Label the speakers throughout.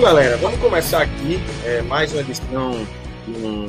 Speaker 1: Então, galera, vamos começar aqui é, mais uma edição do,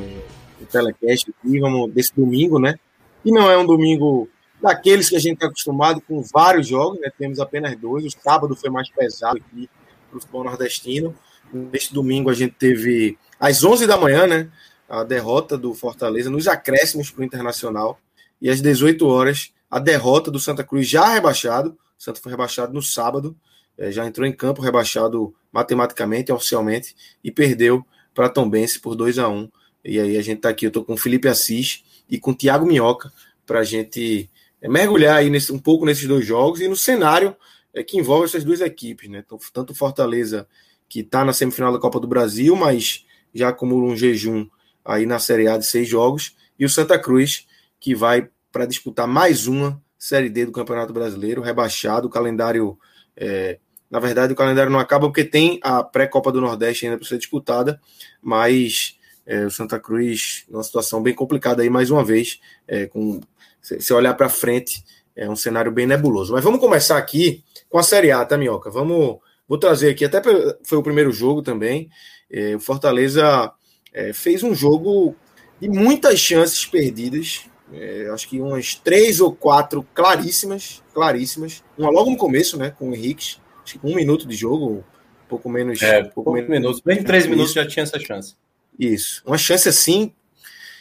Speaker 1: do Telecast aqui, vamos, desse domingo, né? E não é um domingo daqueles que a gente está acostumado com vários jogos, né? Temos apenas dois. O sábado foi mais pesado aqui para o futebol nordestino. Neste domingo a gente teve às 11 da manhã, né? A derrota do Fortaleza nos acréscimos para o Internacional. E às 18 horas, a derrota do Santa Cruz já rebaixado. O Santa foi rebaixado no sábado é, já entrou em campo rebaixado matematicamente, oficialmente, e perdeu para Tombense por 2 a 1 E aí a gente está aqui, eu estou com o Felipe Assis e com o Thiago Minhoca para a gente é, mergulhar aí nesse, um pouco nesses dois jogos e no cenário é, que envolve essas duas equipes, né? Então, tanto Fortaleza, que está na semifinal da Copa do Brasil, mas já acumula um jejum aí na Série A de seis jogos, e o Santa Cruz, que vai para disputar mais uma Série D do Campeonato Brasileiro, rebaixado, o calendário é, na verdade, o calendário não acaba porque tem a pré-Copa do Nordeste ainda para ser disputada, mas é, o Santa Cruz numa situação bem complicada aí mais uma vez, é, com se olhar para frente é um cenário bem nebuloso. Mas vamos começar aqui com a Série A, tá, Minhoca? Vamos, vou trazer aqui até foi o primeiro jogo também. É, o Fortaleza é, fez um jogo de muitas chances perdidas. É, acho que umas três ou quatro claríssimas, claríssimas. Uma logo no começo, né, com o Henrique, um minuto de jogo, um pouco menos.
Speaker 2: É,
Speaker 1: pouco,
Speaker 2: pouco menos minutos. Bem de três minutos já tinha essa chance.
Speaker 1: Isso. Uma chance assim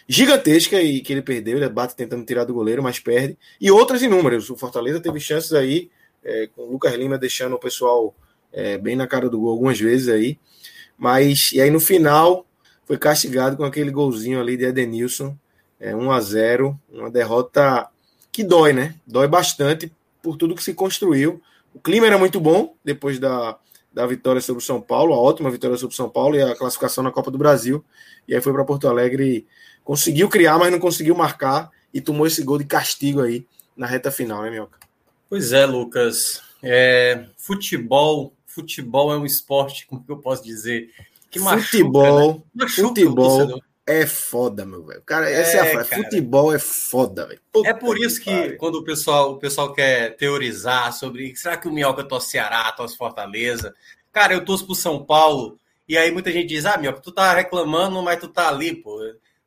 Speaker 1: gigantesca e que ele perdeu, ele bate tentando tirar do goleiro, mas perde. E outras inúmeras. O Fortaleza teve chances aí, é, com o Lucas Lima deixando o pessoal é, bem na cara do gol algumas vezes aí. Mas, e aí no final, foi castigado com aquele golzinho ali de Edenilson, é, 1 a 0 uma derrota que dói, né? Dói bastante por tudo que se construiu. O clima era muito bom depois da, da vitória sobre o São Paulo, a ótima vitória sobre o São Paulo e a classificação na Copa do Brasil. E aí foi para Porto Alegre conseguiu criar, mas não conseguiu marcar e tomou esse gol de castigo aí na reta final, né, Mioca?
Speaker 2: Pois é, Lucas. É, futebol, futebol é um esporte, como eu posso dizer?
Speaker 1: Que machuca, futebol, né? machuca futebol é foda, meu velho. Cara, essa é, é a frase. Cara. Futebol é foda, velho.
Speaker 2: É por isso que, quando o pessoal, o pessoal quer teorizar sobre será que o Minhoca torce Ceará, torce Fortaleza? Cara, eu torço pro São Paulo. E aí muita gente diz: "Ah, Minhoca, tu tá reclamando, mas tu tá ali, pô.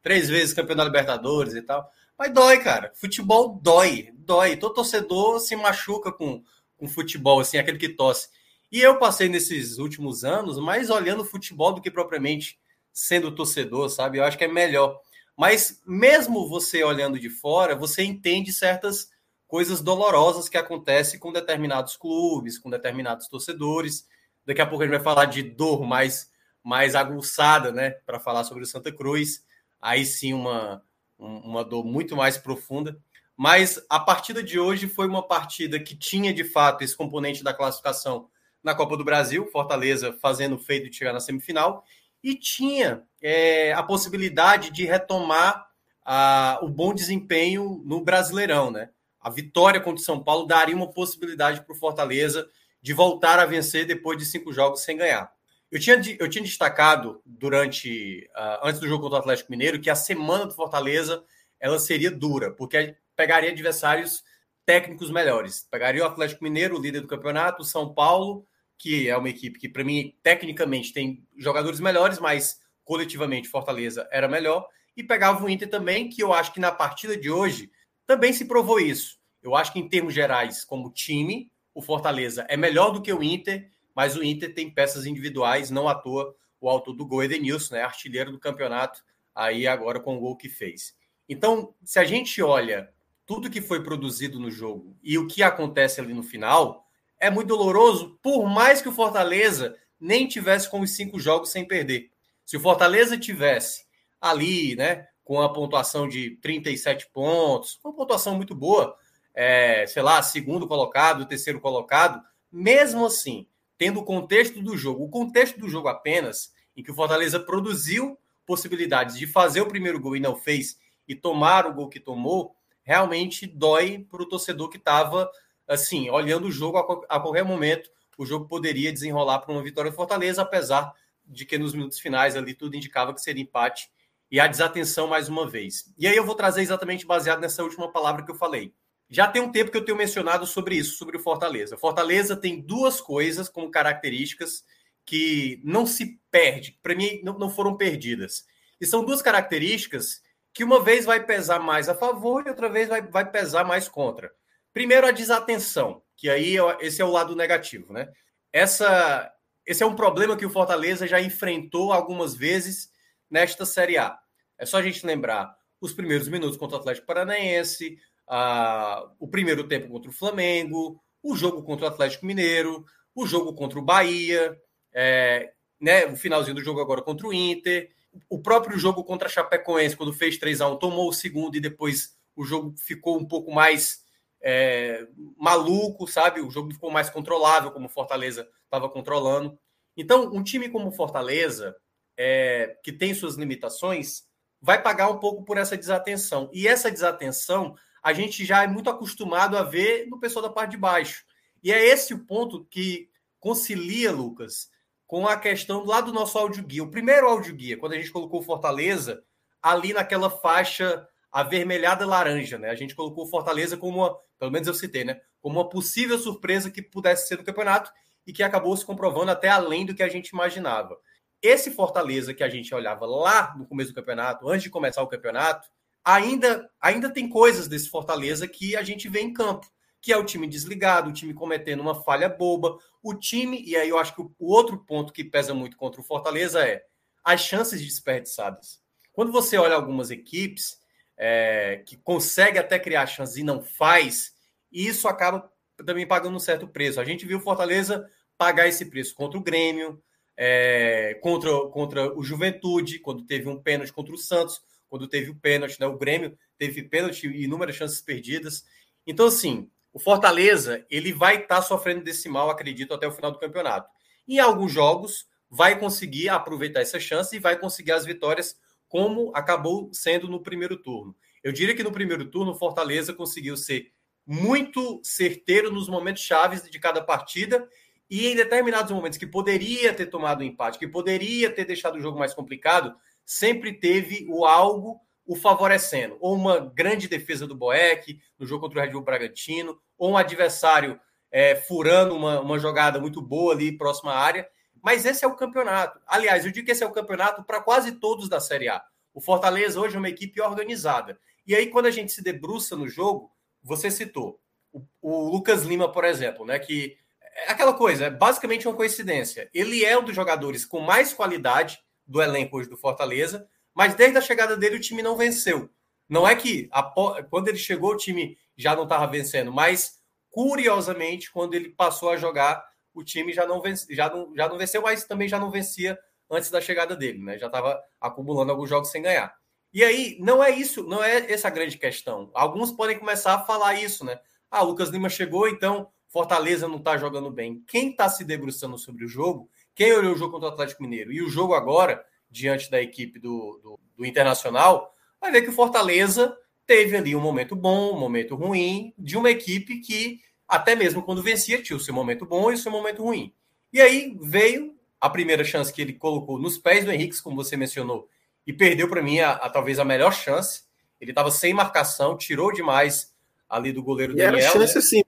Speaker 2: Três vezes campeão da Libertadores e tal". Mas dói, cara. Futebol dói, dói. Todo torcedor se machuca com com futebol assim, aquele que tosse. E eu passei nesses últimos anos mais olhando futebol do que propriamente sendo torcedor, sabe? Eu acho que é melhor. Mas mesmo você olhando de fora, você entende certas coisas dolorosas que acontecem com determinados clubes, com determinados torcedores. Daqui a pouco a gente vai falar de dor mais, mais aguçada, né? Para falar sobre o Santa Cruz. Aí sim, uma, uma dor muito mais profunda. Mas a partida de hoje foi uma partida que tinha de fato esse componente da classificação na Copa do Brasil, Fortaleza fazendo feito de chegar na semifinal, e tinha é, a possibilidade de retomar a, o bom desempenho no Brasileirão, né? A vitória contra o São Paulo daria uma possibilidade para o Fortaleza de voltar a vencer depois de cinco jogos sem ganhar. Eu tinha, eu tinha destacado durante uh, antes do jogo contra o Atlético Mineiro que a semana do Fortaleza ela seria dura, porque pegaria adversários técnicos melhores. Pegaria o Atlético Mineiro, o líder do campeonato, o São Paulo que é uma equipe que, para mim, tecnicamente tem jogadores melhores, mas coletivamente Fortaleza era melhor. E pegava o Inter também, que eu acho que na partida de hoje também se provou isso. Eu acho que em termos gerais, como time, o Fortaleza é melhor do que o Inter, mas o Inter tem peças individuais, não à toa o autor do gol Edenilson, né, artilheiro do campeonato, aí agora com o gol que fez. Então, se a gente olha tudo que foi produzido no jogo e o que acontece ali no final é muito doloroso, por mais que o Fortaleza nem tivesse com os cinco jogos sem perder. Se o Fortaleza tivesse ali, né, com a pontuação de 37 pontos, uma pontuação muito boa, é, sei lá, segundo colocado, terceiro colocado, mesmo assim, tendo o contexto do jogo, o contexto do jogo apenas, em que o Fortaleza produziu possibilidades de fazer o primeiro gol e não fez, e tomar o gol que tomou, realmente dói para o torcedor que estava assim, olhando o jogo a, a, qualquer momento. O jogo poderia desenrolar para uma vitória do Fortaleza, apesar de que nos minutos finais ali tudo indicava que seria empate e a desatenção mais uma vez. E aí eu vou trazer exatamente baseado nessa última palavra que eu falei. Já tem um tempo que eu tenho mencionado sobre isso, sobre o Fortaleza. Fortaleza tem duas coisas como características que não se perde, para mim não, não foram perdidas. E são duas características que uma vez vai pesar mais a favor e outra vez vai, vai pesar mais contra. Primeiro, a desatenção, que aí esse é o lado negativo, né? Essa, esse é um problema que o Fortaleza já enfrentou algumas vezes nesta Série A. É só a gente lembrar os primeiros minutos contra o Atlético Paranaense, a, o primeiro tempo contra o Flamengo, o jogo contra o Atlético Mineiro, o jogo contra o Bahia, é, né, o finalzinho do jogo agora contra o Inter, o próprio jogo contra a Chapecoense, quando fez 3 a 1 tomou o segundo e depois o jogo ficou um pouco mais é, maluco, sabe? O jogo ficou mais controlável, como o Fortaleza estava controlando. Então, um time como o Fortaleza, é, que tem suas limitações, vai pagar um pouco por essa desatenção. E essa desatenção a gente já é muito acostumado a ver no pessoal da parte de baixo. E é esse o ponto que concilia, Lucas, com a questão lá do nosso áudio guia. O primeiro áudio guia, quando a gente colocou Fortaleza ali naquela faixa avermelhada laranja, né? A gente colocou Fortaleza como uma, pelo menos eu citei, né? Como uma possível surpresa que pudesse ser do campeonato e que acabou se comprovando até além do que a gente imaginava. Esse Fortaleza que a gente olhava lá no começo do campeonato, antes de começar o campeonato, ainda, ainda tem coisas desse Fortaleza que a gente vê em campo, que é o time desligado, o time cometendo uma falha boba, o time, e aí eu acho que o outro ponto que pesa muito contra o Fortaleza é as chances desperdiçadas. Quando você olha algumas equipes é, que consegue até criar chances e não faz, isso acaba também pagando um certo preço. A gente viu o Fortaleza pagar esse preço contra o Grêmio, é, contra, contra o Juventude, quando teve um pênalti contra o Santos, quando teve o pênalti, né? O Grêmio teve pênalti e inúmeras chances perdidas. Então, assim, o Fortaleza ele vai estar tá sofrendo desse mal, acredito, até o final do campeonato. Em alguns jogos, vai conseguir aproveitar essa chance e vai conseguir as vitórias, como acabou sendo no primeiro turno. Eu diria que no primeiro turno, o Fortaleza conseguiu ser muito certeiro nos momentos chaves de cada partida e em determinados momentos que poderia ter tomado um empate, que poderia ter deixado o jogo mais complicado, sempre teve o algo o favorecendo. Ou uma grande defesa do Boeck no jogo contra o Red Bull Bragantino, ou um adversário é, furando uma, uma jogada muito boa ali próxima à área. Mas esse é o campeonato. Aliás, eu digo que esse é o campeonato para quase todos da Série A. O Fortaleza hoje é uma equipe organizada. E aí, quando a gente se debruça no jogo, você citou o, o Lucas Lima, por exemplo, né? Que é aquela coisa, é basicamente uma coincidência. Ele é um dos jogadores com mais qualidade do elenco hoje do Fortaleza, mas desde a chegada dele o time não venceu. Não é que a, quando ele chegou o time já não estava vencendo, mas curiosamente quando ele passou a jogar o time já não, vence, já não, já não venceu, mas também já não vencia antes da chegada dele, né? Já estava acumulando alguns jogos sem ganhar. E aí, não é isso, não é essa a grande questão. Alguns podem começar a falar isso, né? Ah, Lucas Lima chegou, então Fortaleza não está jogando bem. Quem está se debruçando sobre o jogo, quem olhou o jogo contra o Atlético Mineiro e o jogo agora, diante da equipe do, do, do Internacional, vai ver que o Fortaleza teve ali um momento bom, um momento ruim, de uma equipe que, até mesmo quando vencia, tinha o seu momento bom e o seu momento ruim. E aí veio a primeira chance que ele colocou nos pés do Henrique, como você mencionou, e perdeu para mim a, a, talvez a melhor chance. Ele estava sem marcação, tirou demais ali do goleiro
Speaker 1: e Daniel. Era chance né? assim,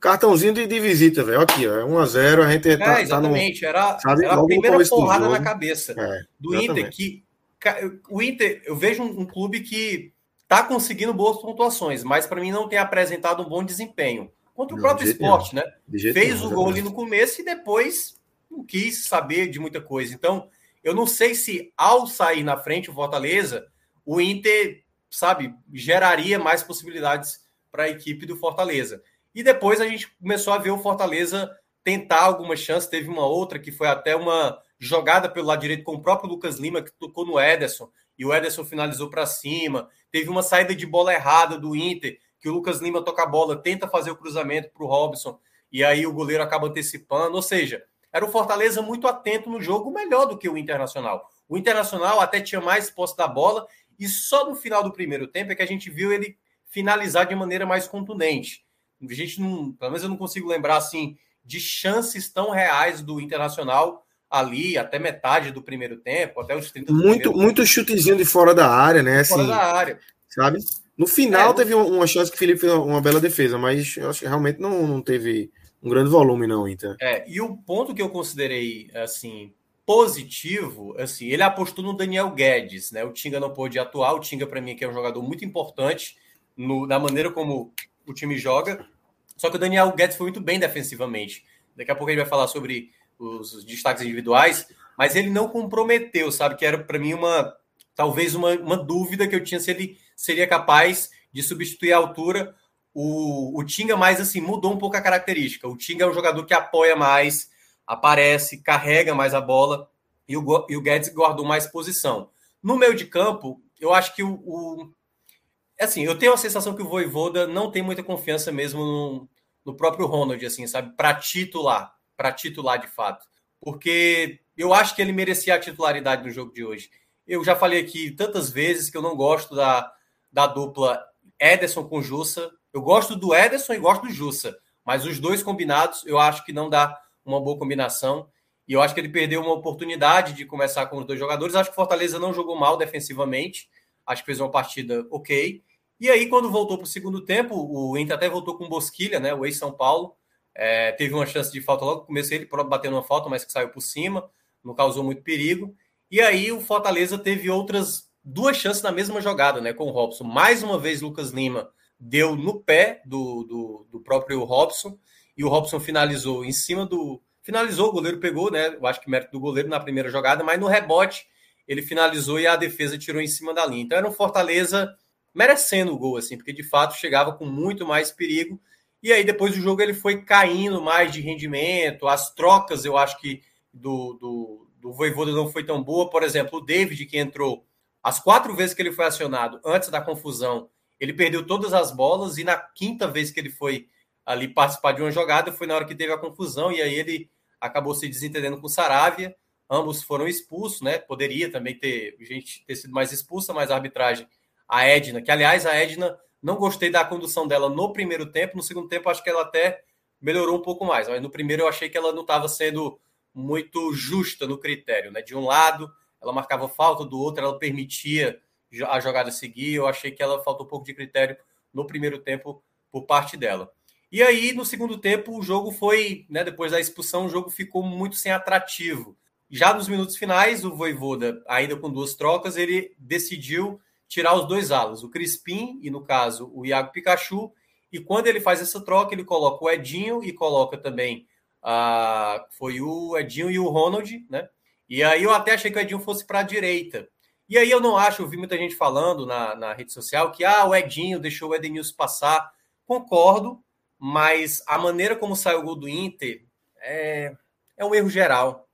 Speaker 1: cartãozinho de, de visita, velho. Aqui, ó, 1x0, a gente
Speaker 2: tá, é, exatamente, tá no, era, era a primeira porrada na cabeça é, do Inter, que o Inter, eu vejo um, um clube que está conseguindo boas pontuações, mas para mim não tem apresentado um bom desempenho. Contra o não, próprio esporte, né? Fez não, o gol ali no começo e depois não quis saber de muita coisa. Então, eu não sei se ao sair na frente o Fortaleza, o Inter, sabe, geraria mais possibilidades para a equipe do Fortaleza. E depois a gente começou a ver o Fortaleza tentar alguma chance. Teve uma outra que foi até uma jogada pelo lado direito com o próprio Lucas Lima, que tocou no Ederson, e o Ederson finalizou para cima. Teve uma saída de bola errada do Inter, que o Lucas Lima toca a bola, tenta fazer o cruzamento para o Robson, e aí o goleiro acaba antecipando. Ou seja, era o Fortaleza muito atento no jogo, melhor do que o Internacional. O Internacional até tinha mais posse da bola, e só no final do primeiro tempo é que a gente viu ele finalizar de maneira mais contundente. A gente não, pelo menos eu não consigo lembrar assim de chances tão reais do Internacional ali até metade do primeiro tempo, até os 30
Speaker 1: Muito muito chutezinho de fora da área, né?
Speaker 2: Assim, fora da área.
Speaker 1: Sabe? No final é, teve uma chance que o Felipe fez uma bela defesa, mas eu acho que realmente não, não teve um grande volume não, Inter.
Speaker 2: É, e o ponto que eu considerei assim positivo, assim, ele apostou no Daniel Guedes, né? O Tinga não pôde atuar, o Tinga para mim que é um jogador muito importante no, na maneira como o time joga. Só que o Daniel Guedes foi muito bem defensivamente. Daqui a pouco a gente vai falar sobre os destaques individuais, mas ele não comprometeu, sabe? Que era para mim uma talvez uma, uma dúvida que eu tinha se ele seria capaz de substituir a altura. O, o Tinga, mais assim, mudou um pouco a característica. O Tinga é um jogador que apoia mais, aparece, carrega mais a bola, e o, e o Guedes guardou mais posição. No meio de campo, eu acho que o, o assim, eu tenho a sensação que o Voivoda não tem muita confiança mesmo no, no próprio Ronald, assim, sabe? Para titular, para titular de fato. Porque eu acho que ele merecia a titularidade no jogo de hoje. Eu já falei aqui tantas vezes que eu não gosto da, da dupla Ederson com Jussa. Eu gosto do Ederson e gosto do Jussa. Mas os dois combinados, eu acho que não dá uma boa combinação. E eu acho que ele perdeu uma oportunidade de começar com os dois jogadores. Acho que o Fortaleza não jogou mal defensivamente. Acho que fez uma partida ok. E aí, quando voltou para o segundo tempo, o Inter até voltou com Bosquilha, né? O ex-São Paulo. É, teve uma chance de falta logo no começo, ele bateu uma falta, mas que saiu por cima, não causou muito perigo. E aí o Fortaleza teve outras duas chances na mesma jogada, né? Com o Robson. Mais uma vez, Lucas Lima deu no pé do, do, do próprio Robson, e o Robson finalizou em cima do. Finalizou, o goleiro pegou, né? Eu acho que mérito do goleiro na primeira jogada, mas no rebote ele finalizou e a defesa tirou em cima da linha. Então era um Fortaleza merecendo o gol, assim, porque de fato chegava com muito mais perigo. E aí, depois do jogo, ele foi caindo mais de rendimento. As trocas, eu acho que do, do, do Voivoda não foi tão boa. Por exemplo, o David, que entrou as quatro vezes que ele foi acionado antes da confusão, ele perdeu todas as bolas. E na quinta vez que ele foi ali participar de uma jogada, foi na hora que teve a confusão. E aí ele acabou se desentendendo com o Saravia. Ambos foram expulsos, né? Poderia também ter gente ter sido mais expulsa, mas a arbitragem a Edna, que aliás a Edna não gostei da condução dela no primeiro tempo, no segundo tempo acho que ela até melhorou um pouco mais, mas no primeiro eu achei que ela não estava sendo muito justa no critério, né? De um lado ela marcava falta, do outro ela permitia a jogada seguir, eu achei que ela faltou um pouco de critério no primeiro tempo por parte dela. E aí, no segundo tempo, o jogo foi, né, depois da expulsão, o jogo ficou muito sem atrativo. Já nos minutos finais, o Voivoda, ainda com duas trocas, ele decidiu tirar os dois alas, o Crispim e, no caso, o Iago Pikachu. E quando ele faz essa troca, ele coloca o Edinho e coloca também. Uh, foi o Edinho e o Ronald, né? E aí eu até achei que o Edinho fosse para a direita. E aí eu não acho, eu vi muita gente falando na, na rede social que ah, o Edinho deixou o Edenilson passar. Concordo, mas a maneira como saiu o gol do Inter é, é um erro geral.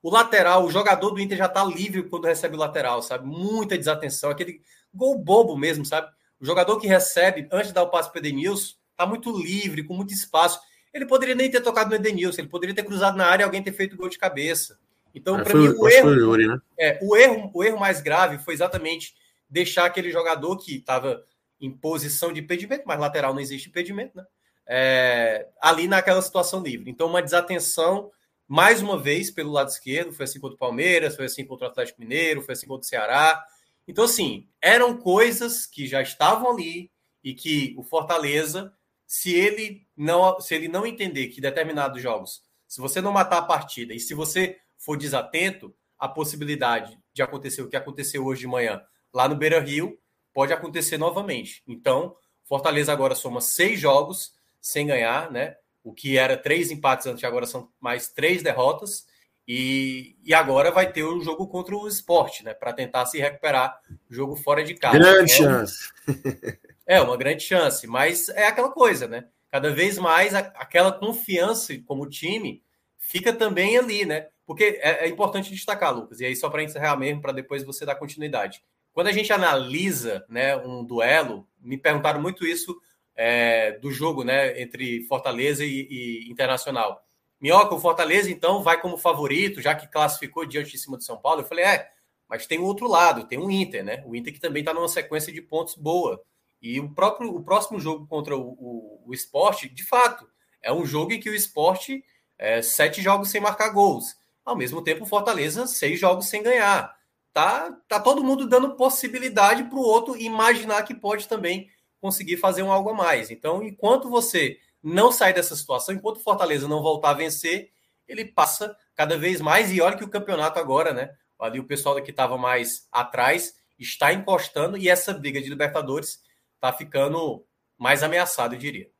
Speaker 2: O lateral, o jogador do Inter já está livre quando recebe o lateral, sabe? Muita desatenção. Aquele gol bobo mesmo, sabe? O jogador que recebe, antes de dar o passe para o Edenilson, está muito livre, com muito espaço. Ele poderia nem ter tocado no Edenilson, ele poderia ter cruzado na área e alguém ter feito gol de cabeça. Então, para mim, o erro, Yuri, né? é, o erro, o erro mais grave foi exatamente deixar aquele jogador que estava em posição de impedimento, mas lateral não existe impedimento, né? É, ali naquela situação livre. Então, uma desatenção, mais uma vez, pelo lado esquerdo, foi assim contra o Palmeiras, foi assim contra o Atlético Mineiro, foi assim contra o Ceará. Então, assim, eram coisas que já estavam ali e que o Fortaleza, se ele não, se ele não entender que determinados jogos, se você não matar a partida e se você for desatento, a possibilidade de acontecer o que aconteceu hoje de manhã lá no Beira Rio pode acontecer novamente. Então, Fortaleza agora soma seis jogos sem ganhar, né? O que era três empates antes, agora são mais três derrotas. E, e agora vai ter o jogo contra o esporte, né? Para tentar se recuperar jogo fora de casa.
Speaker 1: Grande é chance.
Speaker 2: É uma grande chance, mas é aquela coisa, né? Cada vez mais a, aquela confiança como time fica também ali, né? Porque é, é importante destacar, Lucas, e aí só para encerrar mesmo, para depois você dar continuidade. Quando a gente analisa né, um duelo, me perguntaram muito isso é, do jogo né, entre Fortaleza e, e Internacional. Minhoca, o Fortaleza, então, vai como favorito, já que classificou diante de cima do São Paulo. Eu falei, é, mas tem o outro lado, tem o Inter, né? O Inter que também está numa sequência de pontos boa. E o próprio o próximo jogo contra o, o, o esporte, de fato, é um jogo em que o esporte é sete jogos sem marcar gols. Ao mesmo tempo, Fortaleza, seis jogos sem ganhar. Tá, tá todo mundo dando possibilidade para o outro imaginar que pode também conseguir fazer um algo a mais. Então, enquanto você não sair dessa situação, enquanto Fortaleza não voltar a vencer, ele passa cada vez mais. E olha que o campeonato agora, né? Ali o pessoal que estava mais atrás está encostando e essa briga de Libertadores está ficando mais ameaçada, eu diria.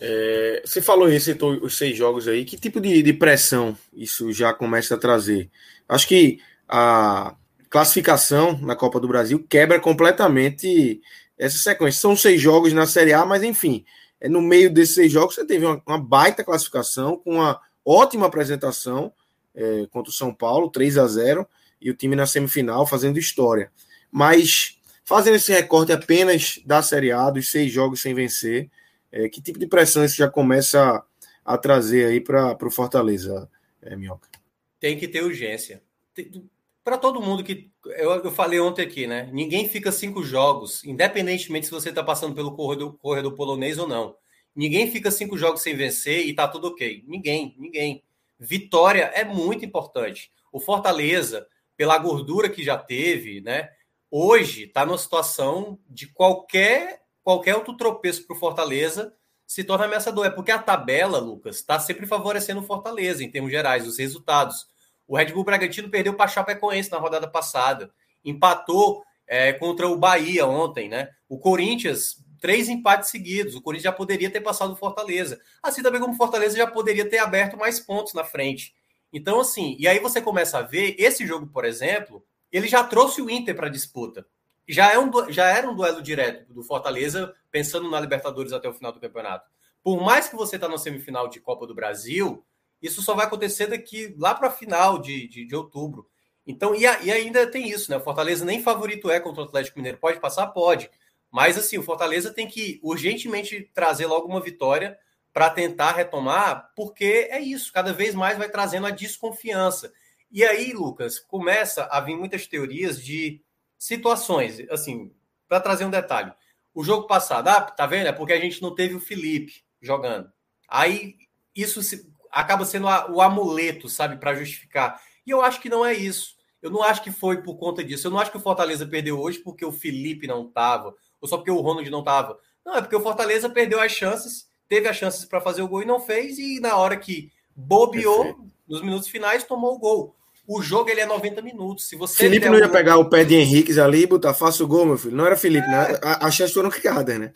Speaker 1: É, você falou isso, citou os seis jogos aí. Que tipo de, de pressão isso já começa a trazer? Acho que a classificação na Copa do Brasil quebra completamente essa sequência. São seis jogos na Série A, mas enfim, é, no meio desses seis jogos você teve uma, uma baita classificação, com uma ótima apresentação é, contra o São Paulo, 3 a 0 e o time na semifinal fazendo história. Mas fazendo esse recorte apenas da Série A, dos seis jogos sem vencer, é, que tipo de pressão isso já começa a, a trazer aí para o Fortaleza, é, Minhoca?
Speaker 2: Tem que ter urgência. Para todo mundo que. Eu, eu falei ontem aqui, né? Ninguém fica cinco jogos, independentemente se você está passando pelo corredor, corredor polonês ou não. Ninguém fica cinco jogos sem vencer e tá tudo ok. Ninguém, ninguém. Vitória é muito importante. O Fortaleza, pela gordura que já teve, né? Hoje está numa situação de qualquer qualquer outro tropeço para o Fortaleza se torna ameaçador. É porque a tabela, Lucas, está sempre favorecendo o Fortaleza em termos gerais, os resultados. O Red Bull Bragantino perdeu para a Chapecoense na rodada passada. Empatou é, contra o Bahia ontem, né? O Corinthians, três empates seguidos. O Corinthians já poderia ter passado o Fortaleza. Assim também como o Fortaleza já poderia ter aberto mais pontos na frente. Então, assim, e aí você começa a ver, esse jogo, por exemplo, ele já trouxe o Inter para a disputa. Já, é um, já era um duelo direto do Fortaleza, pensando na Libertadores até o final do campeonato. Por mais que você está na semifinal de Copa do Brasil, isso só vai acontecer daqui lá para a final de, de, de, outubro. Então, e, a, e, ainda tem isso, né? O Fortaleza nem favorito é contra o Atlético Mineiro. Pode passar? Pode. Mas assim, o Fortaleza tem que urgentemente trazer logo uma vitória para tentar retomar, porque é isso, cada vez mais vai trazendo a desconfiança. E aí, Lucas, começa a vir muitas teorias de situações, assim, para trazer um detalhe. O jogo passado, ah, tá vendo? É porque a gente não teve o Felipe jogando. Aí isso se, acaba sendo a, o amuleto, sabe, para justificar. E eu acho que não é isso. Eu não acho que foi por conta disso. Eu não acho que o Fortaleza perdeu hoje porque o Felipe não estava, ou só porque o Ronald não estava. Não, é porque o Fortaleza perdeu as chances, teve as chances para fazer o gol e não fez, e na hora que bobeou, Perfeito. nos minutos finais, tomou o gol. O jogo ele é 90 minutos. Se você
Speaker 1: Felipe não ia pegar o pé de Henrique ali e botar faça o gol, meu filho. Não era Felipe, é. né? A, a chance foram criadas, né?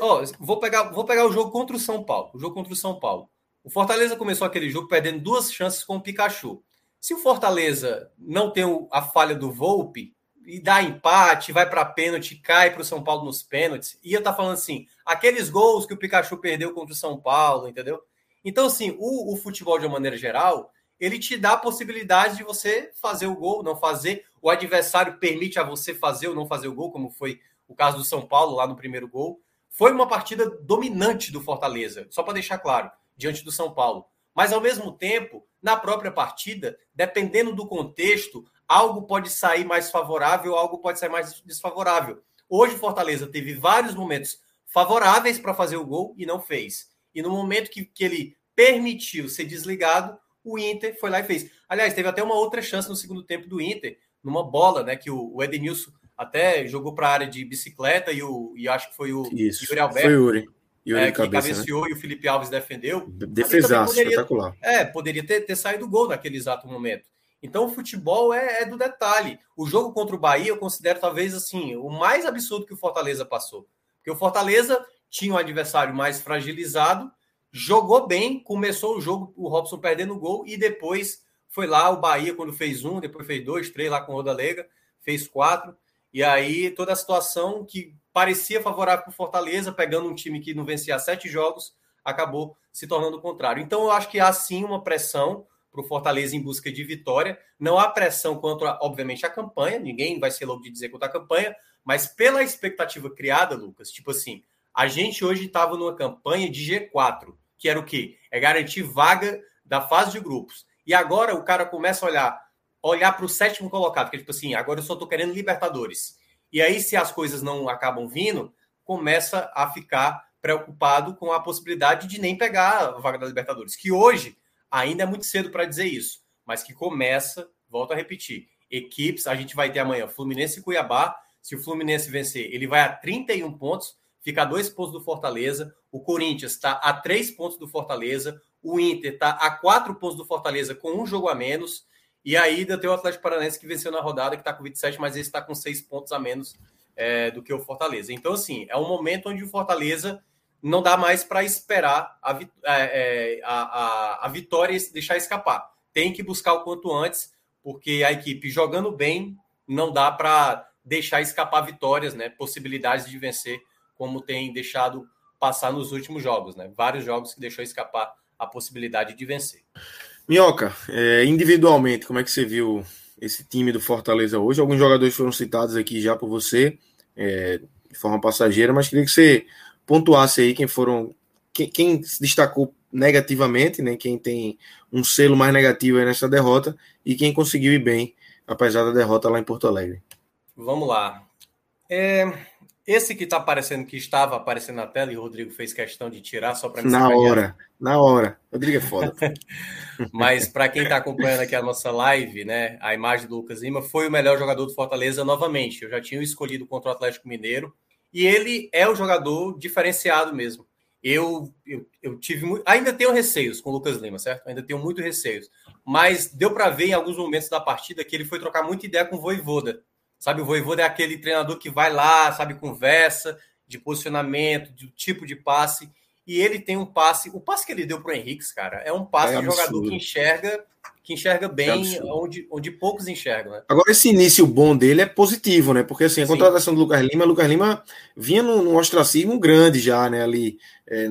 Speaker 2: Ó, vou pegar, vou pegar o jogo contra o São Paulo. O jogo contra o São Paulo. O Fortaleza começou aquele jogo perdendo duas chances com o Pikachu. Se o Fortaleza não tem a falha do Volpe e dá empate, vai para pênalti, cai para o São Paulo nos pênaltis, ia estar tá falando assim, aqueles gols que o Pikachu perdeu contra o São Paulo, entendeu? Então, assim, o, o futebol de uma maneira geral, ele te dá a possibilidade de você fazer o gol, não fazer. O adversário permite a você fazer ou não fazer o gol, como foi o caso do São Paulo lá no primeiro gol. Foi uma partida dominante do Fortaleza, só para deixar claro diante do São Paulo. Mas, ao mesmo tempo, na própria partida, dependendo do contexto, algo pode sair mais favorável, algo pode sair mais desfavorável. Hoje, o Fortaleza teve vários momentos favoráveis para fazer o gol e não fez. E no momento que, que ele permitiu ser desligado, o Inter foi lá e fez. Aliás, teve até uma outra chance no segundo tempo do Inter, numa bola, né? Que o, o Edenilson até jogou para a área de bicicleta e, o, e acho que foi o
Speaker 1: Isso, Yuri Alberto. Foi o Yuri.
Speaker 2: Yuri é, cabeça, que cabeceou né? e o Felipe Alves defendeu.
Speaker 1: Defesaço, espetacular.
Speaker 2: É, poderia ter, ter saído gol naquele exato momento. Então o futebol é, é, do detalhe. O jogo contra o Bahia eu considero talvez assim o mais absurdo que o Fortaleza passou. Porque o Fortaleza tinha um adversário mais fragilizado, jogou bem, começou o jogo, o Robson perdendo o gol, e depois foi lá o Bahia quando fez um, depois fez dois, três lá com o Rodalega, fez quatro. E aí toda a situação que parecia favorável para o Fortaleza, pegando um time que não vencia sete jogos, acabou se tornando o contrário. Então, eu acho que há sim uma pressão para o Fortaleza em busca de vitória. Não há pressão contra, obviamente, a campanha, ninguém vai ser louco de dizer contra a campanha, mas pela expectativa criada, Lucas, tipo assim, a gente hoje estava numa campanha de G4, que era o quê? É garantir vaga da fase de grupos. E agora o cara começa a olhar olhar para o sétimo colocado, que é tipo assim, agora eu só estou querendo Libertadores. E aí, se as coisas não acabam vindo, começa a ficar preocupado com a possibilidade de nem pegar a vaga da Libertadores, que hoje ainda é muito cedo para dizer isso, mas que começa, volto a repetir, equipes, a gente vai ter amanhã Fluminense e Cuiabá, se o Fluminense vencer, ele vai a 31 pontos, fica a dois pontos do Fortaleza, o Corinthians está a três pontos do Fortaleza, o Inter está a quatro pontos do Fortaleza com um jogo a menos, e ainda tem o Atlético Paranaense que venceu na rodada, que está com 27, mas ele está com seis pontos a menos é, do que o Fortaleza. Então, assim, é um momento onde o Fortaleza não dá mais para esperar a, é, é, a, a, a vitória e deixar escapar. Tem que buscar o quanto antes, porque a equipe jogando bem não dá para deixar escapar vitórias, né? Possibilidades de vencer, como tem deixado passar nos últimos jogos, né? Vários jogos que deixou escapar a possibilidade de vencer.
Speaker 1: Minhoca, é, individualmente, como é que você viu esse time do Fortaleza hoje? Alguns jogadores foram citados aqui já por você, é, de forma passageira, mas queria que você pontuasse aí quem foram, quem, quem se destacou negativamente, né? Quem tem um selo mais negativo aí nessa derrota e quem conseguiu ir bem, apesar da derrota lá em Porto Alegre.
Speaker 2: Vamos lá. É, esse que está aparecendo, que estava aparecendo na tela, e o Rodrigo fez questão de tirar só para
Speaker 1: me Na hora, na hora. Rodrigo é foda.
Speaker 2: Mas para quem está acompanhando aqui a nossa live, né, a imagem do Lucas Lima foi o melhor jogador do Fortaleza novamente. Eu já tinha escolhido contra o Atlético Mineiro e ele é o jogador diferenciado mesmo. Eu, eu, eu tive ainda tenho receios com o Lucas Lima, certo? Ainda tenho muito receios, mas deu para ver em alguns momentos da partida que ele foi trocar muita ideia com o Voivoda Sabe, o Voivoda é aquele treinador que vai lá, sabe, conversa de posicionamento, de tipo de passe. E ele tem um passe, o passe que ele deu para o Henrique, cara, é um passe é de jogador que enxerga, que enxerga bem é onde, onde poucos enxergam, né?
Speaker 1: Agora, esse início bom dele é positivo, né? Porque assim, a Sim. contratação do Lucas Lima, Lucas Lima vinha num, num ostracismo grande já, né? Ali é,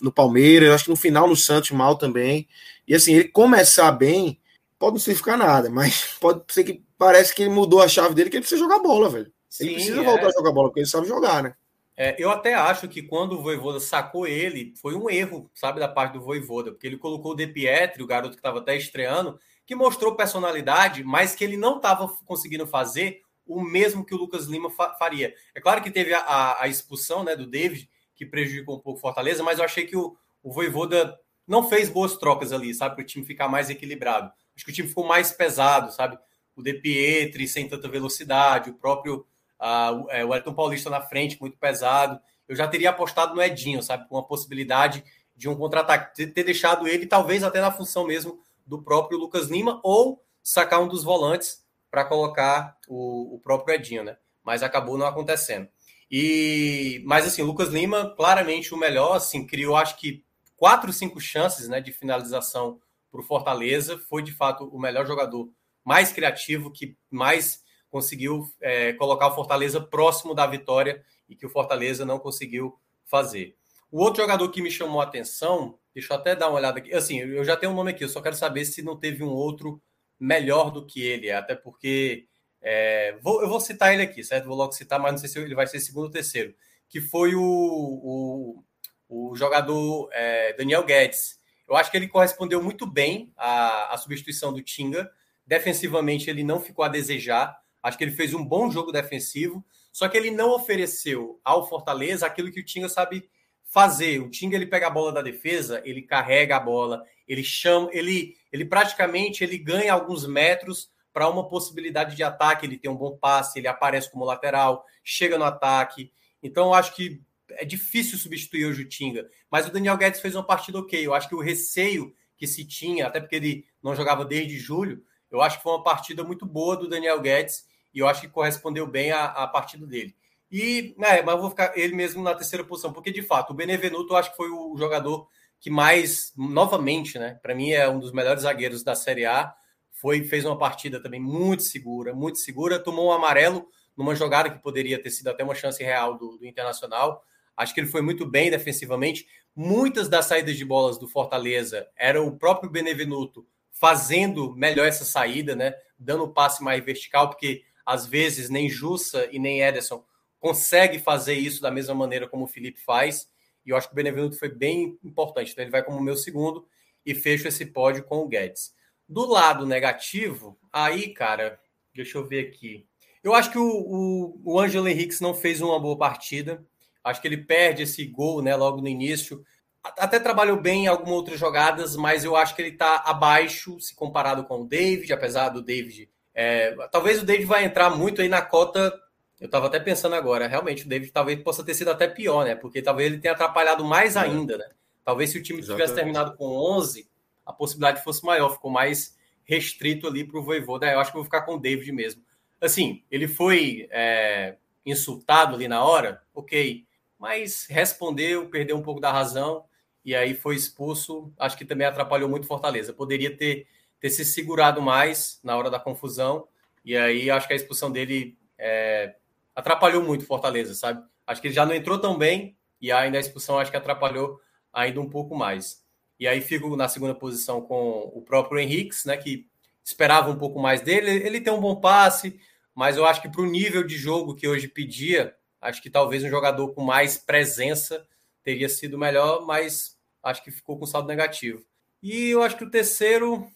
Speaker 1: no Palmeiras, acho que no final no Santos mal também. E assim, ele começar bem, pode não significar nada, mas pode ser que parece que ele mudou a chave dele, que ele precisa jogar bola, velho. Sim, ele precisa é. voltar a jogar bola, porque ele sabe jogar, né?
Speaker 2: É, eu até acho que quando o Voivoda sacou ele, foi um erro, sabe, da parte do Voivoda, porque ele colocou o De Pietri, o garoto que estava até estreando, que mostrou personalidade, mas que ele não estava conseguindo fazer o mesmo que o Lucas Lima fa faria. É claro que teve a, a, a, expulsão né, do David, que prejudicou um pouco o Fortaleza, mas eu achei que o, o Voivoda não fez boas trocas ali, sabe, para o time ficar mais equilibrado. Acho que o time ficou mais pesado, sabe? o De Pietri sem tanta velocidade, o próprio uh, o Elton Paulista na frente, muito pesado. Eu já teria apostado no Edinho, sabe? Com a possibilidade de um contra-ataque, ter deixado ele, talvez até na função mesmo do próprio Lucas Lima, ou sacar um dos volantes para colocar o, o, próprio Edinho, né? Mas acabou não acontecendo. E, mas assim, o Lucas Lima, claramente o melhor, assim, criou acho que quatro, cinco chances né, de finalização para o Fortaleza. Foi de fato o melhor jogador mais criativo, que mais conseguiu é, colocar o Fortaleza próximo da vitória e que o Fortaleza não conseguiu fazer. O outro jogador que me chamou a atenção, deixa eu até dar uma olhada aqui. Assim, eu já tenho um nome aqui, eu só quero saber se não teve um outro melhor do que ele, até porque é, vou, eu vou citar ele aqui, certo? Vou logo citar, mas não sei se ele vai ser segundo ou terceiro, que foi o, o, o jogador é, Daniel Guedes. Eu acho que ele correspondeu muito bem à, à substituição do Tinga. Defensivamente, ele não ficou a desejar. Acho que ele fez um bom jogo defensivo, só que ele não ofereceu ao Fortaleza aquilo que o Tinga sabe fazer. O Tinga ele pega a bola da defesa, ele carrega a bola, ele chama, ele, ele praticamente ele ganha alguns metros para uma possibilidade de ataque. Ele tem um bom passe, ele aparece como lateral, chega no ataque. Então, eu acho que é difícil substituir o Tinga. Mas o Daniel Guedes fez uma partida ok. Eu acho que o receio que se tinha, até porque ele não jogava desde julho, eu acho que foi uma partida muito boa do Daniel Guedes e eu acho que correspondeu bem à, partida dele. E, né, mas eu vou ficar ele mesmo na terceira posição, porque de fato o Benevenuto eu acho que foi o jogador que mais, novamente, né, para mim é um dos melhores zagueiros da Série A. Foi, fez uma partida também muito segura, muito segura. Tomou um amarelo numa jogada que poderia ter sido até uma chance real do, do Internacional. Acho que ele foi muito bem defensivamente. Muitas das saídas de bolas do Fortaleza era o próprio Benevenuto fazendo melhor essa saída, né? Dando o passe mais vertical, porque às vezes nem Jussa e nem Ederson consegue fazer isso da mesma maneira como o Felipe faz. E eu acho que o Benevenuto foi bem importante. Então ele vai como meu segundo e fecho esse pódio com o Guedes. Do lado negativo, aí, cara, deixa eu ver aqui. Eu acho que o, o, o Angelo Henrique não fez uma boa partida. Acho que ele perde esse gol, né, logo no início. Até trabalhou bem em algumas outras jogadas, mas eu acho que ele está abaixo se comparado com o David, apesar do David. É, talvez o David vai entrar muito aí na cota. Eu estava até pensando agora, realmente, o David talvez possa ter sido até pior, né? Porque talvez ele tenha atrapalhado mais é. ainda, né? Talvez se o time Exatamente. tivesse terminado com 11, a possibilidade fosse maior, ficou mais restrito ali para o Voivoda. Eu acho que vou ficar com o David mesmo. Assim, ele foi é, insultado ali na hora, ok mas respondeu, perdeu um pouco da razão e aí foi expulso. Acho que também atrapalhou muito Fortaleza. Poderia ter, ter se segurado mais na hora da confusão e aí acho que a expulsão dele é, atrapalhou muito Fortaleza, sabe? Acho que ele já não entrou tão bem e ainda a expulsão acho que atrapalhou ainda um pouco mais. E aí fico na segunda posição com o próprio Henrique, né, que esperava um pouco mais dele. Ele tem um bom passe, mas eu acho que para o nível de jogo que hoje pedia, Acho que talvez um jogador com mais presença teria sido melhor, mas acho que ficou com saldo negativo. E eu acho que o terceiro,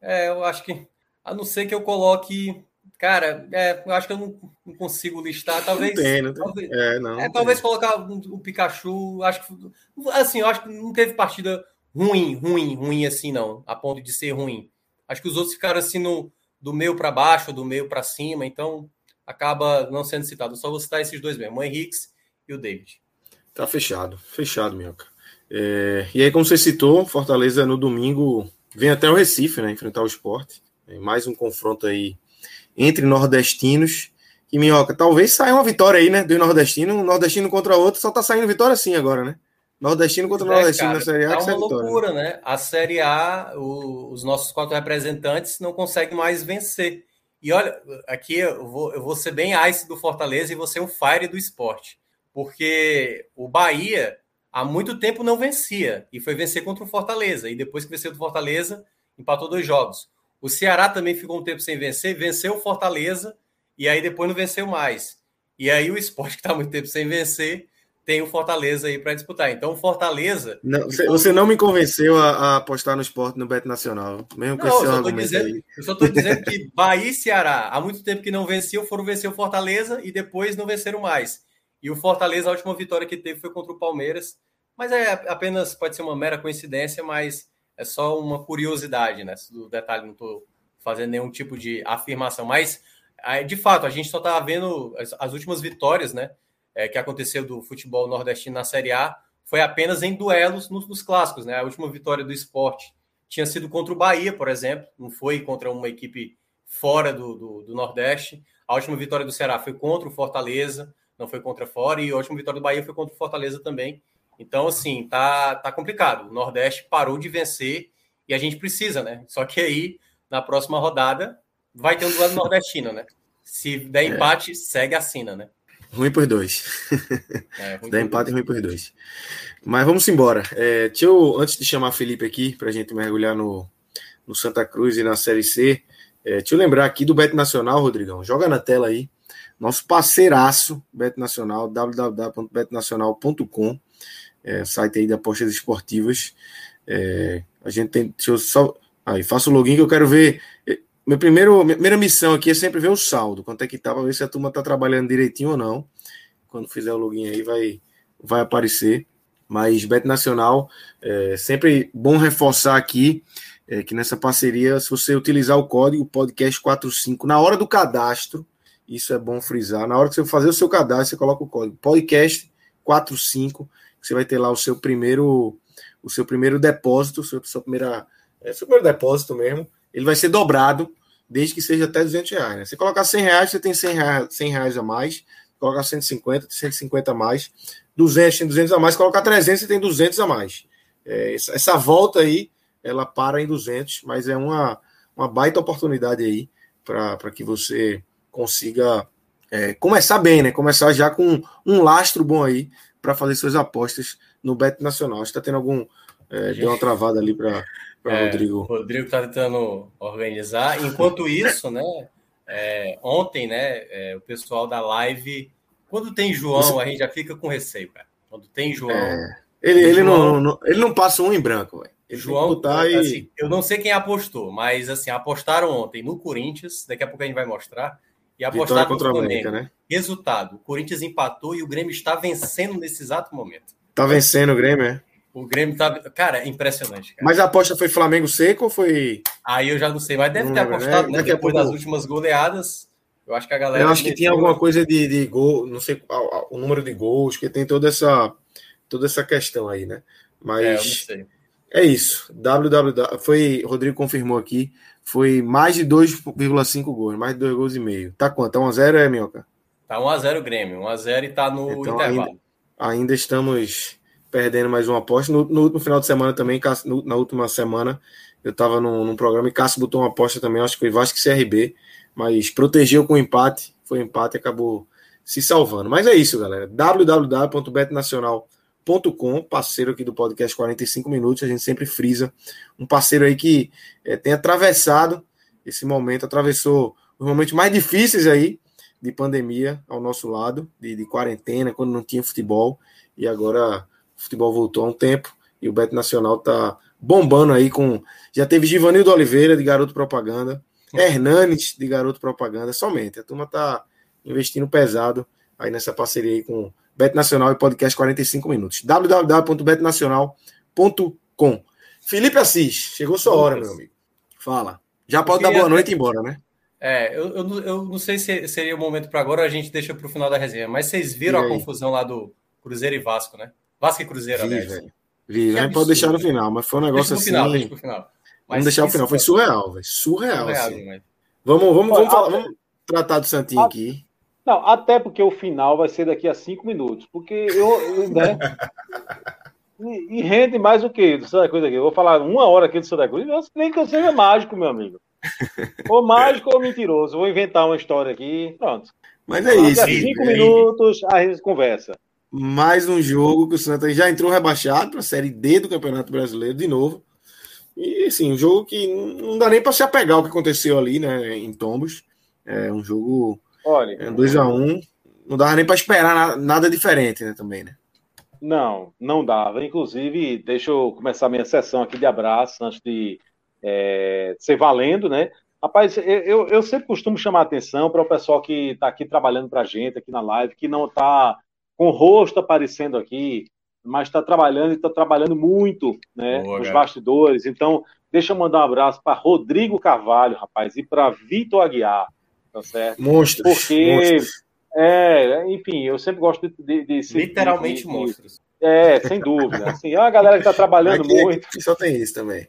Speaker 2: é, eu acho que, a não ser que eu coloque. Cara, é, eu acho que eu não, não consigo listar. Talvez. Não tem, não tem. Talvez, é, não, é, talvez colocar o um, um Pikachu. Acho que. Assim, eu acho que não teve partida ruim, ruim, ruim assim, não, a ponto de ser ruim. Acho que os outros ficaram assim no, do meio para baixo, do meio para cima, então acaba não sendo citado. Só vou citar esses dois mesmo, o Henrique e o David.
Speaker 1: Tá fechado, fechado, Minhoca. É, e aí, como você citou, Fortaleza no domingo vem até o Recife, né? Enfrentar o esporte. É mais um confronto aí entre nordestinos. E Minhoca, talvez saia uma vitória aí, né? Do nordestino. Um nordestino contra outro, só tá saindo vitória sim agora, né? Nordestino contra é, Nordestino cara, na Série A.
Speaker 2: É uma loucura, né? A Série A, o, os nossos quatro representantes não conseguem mais vencer. E olha, aqui eu vou, eu vou ser bem ice do Fortaleza e você um fire do esporte. Porque o Bahia há muito tempo não vencia e foi vencer contra o Fortaleza. E depois que venceu do Fortaleza, empatou dois jogos. O Ceará também ficou um tempo sem vencer, venceu o Fortaleza e aí depois não venceu mais. E aí o esporte que está muito tempo sem vencer tem o Fortaleza aí para disputar. Então, o Fortaleza.
Speaker 1: Não, você, você, não me convenceu a, a, apostar no esporte no Beto Nacional, mesmo com não, esse
Speaker 2: argumento dizendo, aí. Eu só estou dizendo que Bahia e Ceará, há muito tempo que não venciam, foram vencer o Fortaleza e depois não venceram mais. E o Fortaleza, a última vitória que teve foi contra o Palmeiras. Mas é apenas, pode ser uma mera coincidência, mas é só uma curiosidade, né? Do detalhe, não estou fazendo nenhum tipo de afirmação. Mas, de fato, a gente só está vendo as, as últimas vitórias, né? É, que aconteceu do futebol nordestino na Série A foi apenas em duelos nos, nos, clássicos. Né? A última vitória do esporte tinha sido contra o Bahia, por exemplo, não foi contra uma equipe fora do, do, do, Nordeste. A última vitória do Ceará foi contra o Fortaleza, não foi contra fora, e a última vitória do Bahia foi contra o Fortaleza também. Então, assim, tá, tá complicado. O Nordeste parou de vencer e a gente precisa, né? Só que aí, na próxima rodada, vai ter um duelo nordestino, né? Se der é. empate, é. segue a sina, né?
Speaker 1: Ruim por dois. É, Dá empate e ruim por dois. Mas vamos embora. É, deixa eu, antes de chamar Felipe aqui, para a gente mergulhar no, no Santa Cruz e na Série C, é, deixa eu lembrar aqui do Bet Nacional, Rodrigão. Joga na tela aí. Nosso parceiraço, Bet Nacional, www.betnacional.com, é, site aí de apostas esportivas. É, a gente tem. Deixa eu só. Aí, faça o login que eu quero ver meu primeiro, minha primeira missão aqui é sempre ver o saldo, quanto é que tá, para ver se a turma está trabalhando direitinho ou não. Quando fizer o login aí, vai, vai aparecer. Mas Bet Nacional, é sempre bom reforçar aqui é, que nessa parceria, se você utilizar o código podcast45 na hora do cadastro, isso é bom frisar. Na hora que você fazer o seu cadastro, você coloca o código podcast45, que você vai ter lá o seu primeiro, o seu primeiro depósito, seu, primeira, é, seu primeiro depósito mesmo ele vai ser dobrado desde que seja até 200 reais. Né? Se colocar 100 reais, você tem 100 reais, 100 reais a mais. Colocar 150, tem 150 a mais. 200, tem 200 a mais. Colocar 300, você tem 200 a mais. É, essa, essa, volta aí, ela para em 200, mas é uma, uma baita oportunidade aí para que você consiga é, começar bem, né? Começar já com um lastro bom aí para fazer suas apostas no Bet Nacional. Está tendo algum. É, deu uma travada ali para é, Rodrigo.
Speaker 2: O Rodrigo está tentando organizar. Enquanto isso, né? É, ontem, né? É, o pessoal da live. Quando tem João, a gente já fica com receio, cara. Quando tem João.
Speaker 1: É, ele, ele, João, não, não, ele não passa um em branco, velho.
Speaker 2: João, e... assim, eu não sei quem apostou, mas assim, apostaram ontem no Corinthians, daqui a pouco a gente vai mostrar, e apostaram no Flamengo. América, né? Resultado, o Corinthians empatou e o Grêmio está vencendo nesse exato momento.
Speaker 1: Tá vencendo o Grêmio, é?
Speaker 2: O Grêmio tá. Cara, é impressionante. Cara.
Speaker 1: Mas a aposta foi Flamengo seco ou foi.
Speaker 2: Aí eu já não sei, mas deve não ter lembra, apostado, né? né? Depois das últimas goleadas. Eu acho que a galera.
Speaker 1: Eu acho que tinha alguma coisa de, de gol, não sei o número de gols, que tem toda essa, toda essa questão aí, né? Mas. É, não sei. É isso. WWW. Foi, Rodrigo confirmou aqui. Foi mais de 2,5 gols, mais de 2 gols e meio. Tá quanto? Tá 1x0, é, Minhoca?
Speaker 2: Tá 1x0 o Grêmio. 1x0 e tá no então, intervalo.
Speaker 1: Ainda, ainda estamos perdendo mais uma aposta. No, no, final de semana também, no, na última semana, eu estava num, num, programa e Cássio botou uma aposta também, acho que foi Vasco e CRB, mas protegeu com empate, foi empate e acabou se salvando. Mas é isso, galera. www.betnacional.com, parceiro aqui do podcast 45 minutos, a gente sempre frisa, um parceiro aí que é, tem atravessado esse momento, atravessou os momentos mais difíceis aí de pandemia ao nosso lado, de, de quarentena, quando não tinha futebol, e agora o futebol voltou há um tempo e o Beto Nacional tá bombando aí com. Já teve Givanildo Oliveira, de garoto propaganda, Hernanes, de garoto propaganda, somente. A turma tá investindo pesado aí nessa parceria aí com Beto Nacional e podcast 45 minutos. www.betnacional.com. Felipe Assis, chegou sua hora, meu amigo. Fala. Já pode dar boa noite e ir embora, né?
Speaker 2: É, eu, eu, eu, não sei se seria o momento para agora, a gente deixa para o final da resenha, mas vocês viram a confusão lá do Cruzeiro e Vasco, né? Vasco e Cruzeiro,
Speaker 1: Vi, velho. Vi, né? Pode deixar no final, mas foi um negócio assim. Final, deixa pro final. vamos deixar no final. Foi surreal, velho. Surreal. surreal assim. Mas... Vamos, vamos, vamos, falar, vamos tratar do Santinho a... aqui.
Speaker 3: Não, até porque o final vai ser daqui a cinco minutos. Porque eu. eu né? e, e, rende mais o quê do Santa Cruz aqui? Eu vou falar uma hora aqui do Santa Cruz, nem que eu seja mágico, meu amigo. Ou mágico ou mentiroso. Vou inventar uma história aqui. Pronto.
Speaker 1: Mas é isso.
Speaker 3: Daqui a cinco minutos a gente conversa
Speaker 1: mais um jogo que o Santa já entrou rebaixado para a Série D do Campeonato Brasileiro de novo. E assim, um jogo que não dá nem para se apegar ao que aconteceu ali, né, em Tombos. É um jogo Olha, 2 é a 1 um, não dava nem para esperar nada diferente, né, também, né?
Speaker 3: Não, não dava. Inclusive, deixa eu começar minha sessão aqui de abraço antes de é, ser valendo, né? Rapaz, eu, eu sempre costumo chamar atenção para o pessoal que está aqui trabalhando para a gente, aqui na live, que não está com o rosto aparecendo aqui, mas está trabalhando e está trabalhando muito né, Boa, nos cara. bastidores. Então, deixa eu mandar um abraço para Rodrigo Carvalho, rapaz, e para Vitor Aguiar, tá certo?
Speaker 1: Monstros.
Speaker 3: Porque, monstros. É, enfim, eu sempre gosto de. de, de
Speaker 2: Literalmente de, monstros.
Speaker 3: É, sem dúvida. Assim, é uma galera que está trabalhando aqui, muito.
Speaker 1: Aqui só tem isso também.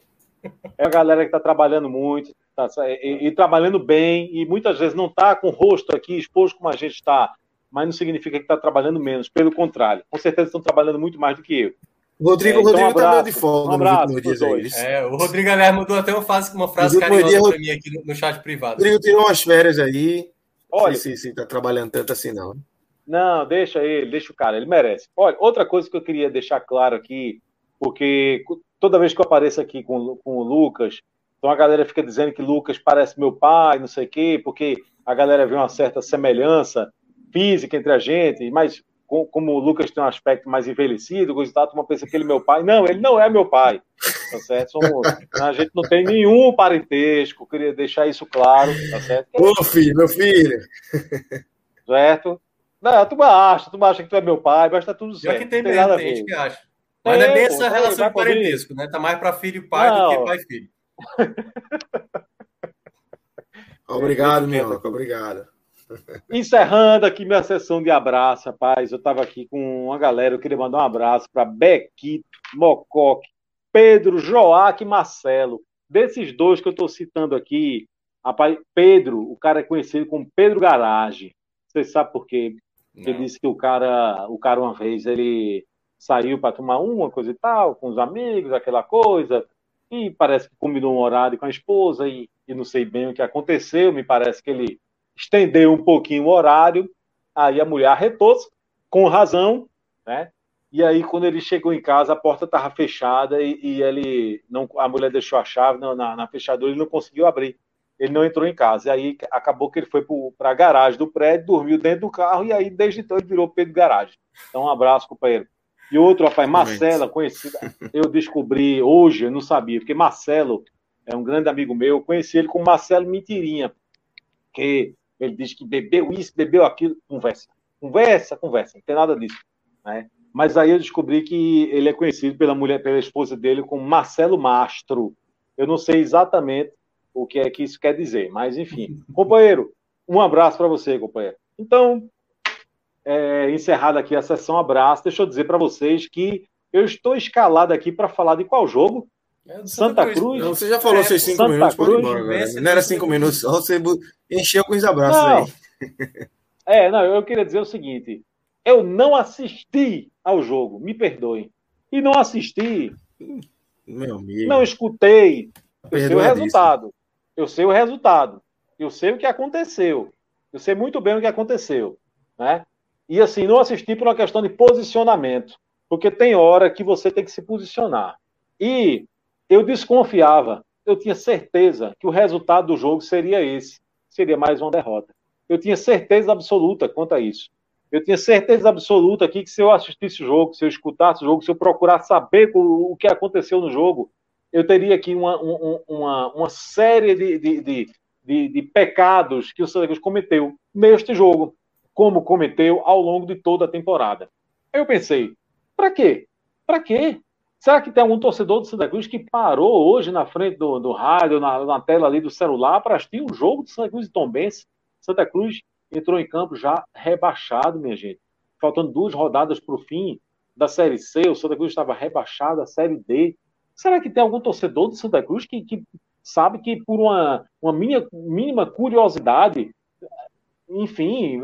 Speaker 3: É a galera que está trabalhando muito tá, e, e, trabalhando bem, e muitas vezes não está com o rosto aqui exposto como a gente está mas não significa que está trabalhando menos, pelo contrário. Com certeza estão trabalhando muito mais do que eu.
Speaker 1: Rodrigo, é, então, Rodrigo um abraço, tá de folga
Speaker 2: um abraço dias dois. É, o Rodrigo, aliás, mandou até uma frase, uma frase carinhosa para mim aqui no, no, chat privado.
Speaker 1: Rodrigo tirou umas férias aí. Olha, sim, sim, tá trabalhando tanto assim, não.
Speaker 3: Não, deixa ele, deixa o cara, ele merece. Olha, outra coisa que eu queria deixar claro aqui, porque toda vez que eu apareço aqui com, com o Lucas, então a galera fica dizendo que Lucas parece meu pai, não sei o quê, porque a galera vê uma certa semelhança física entre a gente, mas como o Lucas tem um aspecto mais envelhecido, e tal, uma pensa que ele é meu pai. Não, ele não é meu pai. Tá certo? Somos, a gente não tem nenhum parentesco, queria deixar isso claro, tá certo?
Speaker 1: Ô, filho, meu filho.
Speaker 3: Certo? Não, tu acha, tu acha que tu é meu pai, mas tá tudo certo.
Speaker 2: Já que tem, mesmo, tem gente que acha. Mas é, não é bem essa relação de parentesco, né? Tá mais para filho e pai não. do que pai e filho.
Speaker 1: Obrigado, Minhoca, obrigado.
Speaker 3: Encerrando aqui minha sessão de abraço, rapaz. Eu estava aqui com uma galera, eu queria mandar um abraço para Bequito, Mocoque, Pedro, Joaquim e Marcelo. Desses dois que eu estou citando aqui, rapaz, Pedro, o cara é conhecido como Pedro Garage. Você sabe por quê? Não. Ele disse que o cara, o cara uma vez, ele saiu para tomar uma coisa e tal, com os amigos, aquela coisa, e parece que combinou um horário com a esposa, e, e não sei bem o que aconteceu, me parece que ele estendeu um pouquinho o horário, aí a mulher arretou com razão, né? E aí, quando ele chegou em casa, a porta estava fechada e, e, ele não, a mulher deixou a chave na, na, na fechadura e não conseguiu abrir. Ele não entrou em casa. E aí acabou que ele foi para a garagem do prédio, dormiu dentro do carro e aí desde então ele virou Pedro Garagem. Então, um abraço, companheiro. E outro, rapaz, Marcela, conhecida. Eu descobri hoje, eu não sabia, porque Marcelo é um grande amigo meu. Eu conheci ele como Marcelo Mentirinha, que ele diz que bebeu isso, bebeu aquilo. Conversa, conversa, conversa. Não tem nada disso. Né? Mas aí eu descobri que ele é conhecido pela mulher, pela esposa dele, como Marcelo Mastro. Eu não sei exatamente o que é que isso quer dizer, mas enfim. Companheiro, um abraço para você, companheiro. Então, é, encerrada aqui a sessão, abraço. Deixa eu dizer para vocês que eu estou escalado aqui para falar de qual jogo? É Santa, Santa, Cruz. Cruz.
Speaker 1: Não, você já falou é, seus cinco Santa minutos, Cruz, pode ir embora. Não era cinco minutos, você encheu com os abraços não. aí.
Speaker 3: É, não, eu queria dizer o seguinte: eu não assisti ao jogo, me perdoem. E não assisti. Meu amigo. Não escutei. Eu sei o resultado. Eu sei o resultado. Eu sei o que aconteceu. Eu sei muito bem o que aconteceu. Né? E assim, não assisti por uma questão de posicionamento. Porque tem hora que você tem que se posicionar. E eu desconfiava, eu tinha certeza que o resultado do jogo seria esse. Seria mais uma derrota. Eu tinha certeza absoluta quanto a isso. Eu tinha certeza absoluta aqui que se eu assistisse o jogo, se eu escutasse o jogo, se eu procurasse saber o, que aconteceu no jogo, eu teria aqui uma, uma, uma série de, de, de, de, pecados que o Santa Cruz cometeu neste jogo, como cometeu ao longo de toda a temporada. Eu pensei, para quê? Para quê? Será que tem algum torcedor do Santa Cruz que parou hoje na frente do, do rádio, na, na tela ali do celular, para assistir um jogo do Santa Cruz e Tombense? Santa Cruz entrou em campo já rebaixado, minha gente. Faltando duas rodadas para o fim da Série C, o Santa Cruz estava rebaixado à Série D. Será que tem algum torcedor do Santa Cruz que, que sabe que por uma, uma minha, mínima curiosidade, enfim,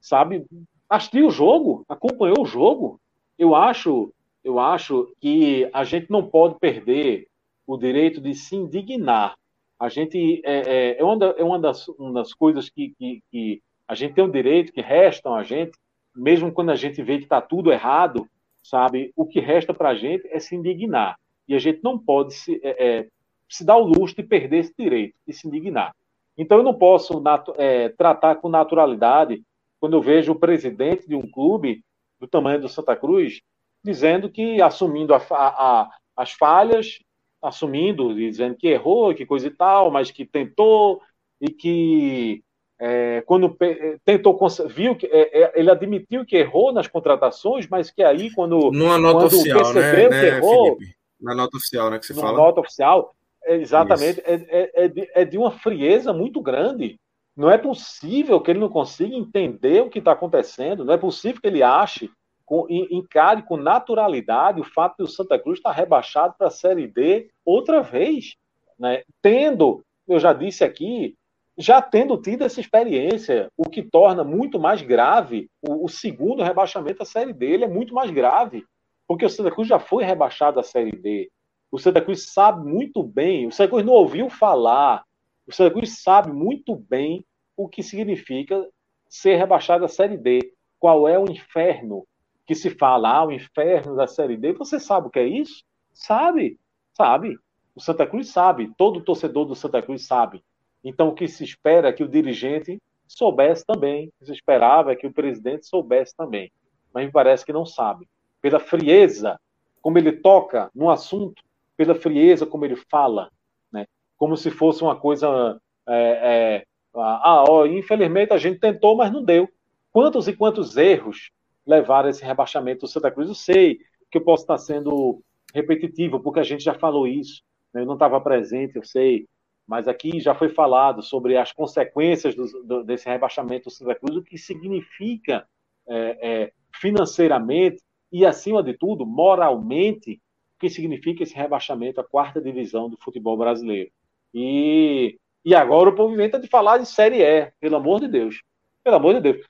Speaker 3: sabe, assistiu o jogo, acompanhou o jogo? Eu acho, eu acho que a gente não pode perder o direito de se indignar a gente é, é, é, uma, é uma, das, uma das coisas que, que, que, a gente tem um direito, que restam a gente, mesmo quando a gente vê que está tudo errado, sabe? O que resta para a gente é se indignar. E a gente não pode se, é, é, se dar o luxo de perder esse direito, de se indignar. Então eu não posso é, tratar com naturalidade quando eu vejo o presidente de um clube do tamanho do Santa Cruz dizendo que assumindo a, a, as falhas assumindo, dizendo que errou, que coisa e tal, mas que tentou e que é, quando tentou viu que é, é, ele admitiu que errou nas contratações, mas que aí quando
Speaker 1: numa nota quando oficial, né, percebeu né, que errou, Felipe? na nota oficial, né, que você fala.
Speaker 3: nota oficial, é, exatamente, é, é, é, de, é de uma frieza muito grande. Não é possível que ele não consiga entender o que está acontecendo. Não é possível que ele ache com, encare com naturalidade o fato de o Santa Cruz estar rebaixado para a Série D outra vez, né? tendo, eu já disse aqui, já tendo tido essa experiência, o que torna muito mais grave o, o segundo rebaixamento da Série D, ele é muito mais grave, porque o Santa Cruz já foi rebaixado à Série D. O Santa Cruz sabe muito bem, o Santa Cruz não ouviu falar, o Santa Cruz sabe muito bem o que significa ser rebaixado à Série D. Qual é o inferno que se fala, ah, o inferno da Série D, você sabe o que é isso? Sabe, sabe. O Santa Cruz sabe, todo torcedor do Santa Cruz sabe. Então, o que se espera é que o dirigente soubesse também, o que se esperava é que o presidente soubesse também. Mas me parece que não sabe. Pela frieza como ele toca no assunto, pela frieza como ele fala, né? como se fosse uma coisa. É, é, ah, ó, infelizmente a gente tentou, mas não deu. Quantos e quantos erros levar esse rebaixamento do Santa Cruz. Eu sei que eu posso estar sendo repetitivo, porque a gente já falou isso. Né? Eu não estava presente, eu sei. Mas aqui já foi falado sobre as consequências do, do, desse rebaixamento do Santa Cruz, o que significa é, é, financeiramente e, acima de tudo, moralmente, o que significa esse rebaixamento à quarta divisão do futebol brasileiro. E, e agora o povo inventa de falar de Série E, pelo amor de Deus. Pelo amor de Deus.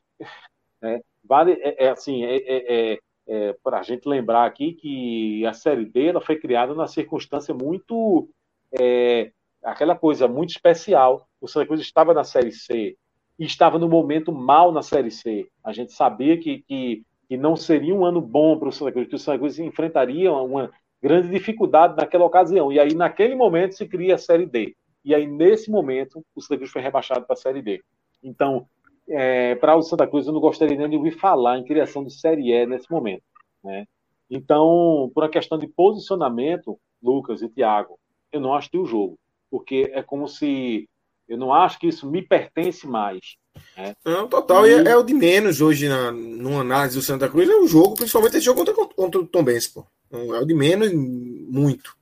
Speaker 3: É, Vale, é, é assim, é, é, é, é para a gente lembrar aqui que a Série D ela foi criada numa circunstância muito, é, aquela coisa muito especial. O Santa Cruz estava na Série C e estava no momento mal na Série C. A gente sabia que, que, que não seria um ano bom para o Santa Cruz, que o Santa Cruz enfrentaria uma grande dificuldade naquela ocasião. E aí, naquele momento, se cria a Série D. E aí, nesse momento, o Santa Cruz foi rebaixado para a Série D. Então, é, para o Santa Cruz, eu não gostaria nem de ouvir falar em criação de Série E nesse momento. Né? Então, por uma questão de posicionamento, Lucas e Thiago, eu não acho que o jogo, porque é como se eu não acho que isso me pertence mais.
Speaker 1: Né? Não, total, e... é, é, o de menos hoje na numa análise do Santa Cruz, é o jogo, principalmente esse jogo contra, contra o Tom Benz, pô. É o de menos muito.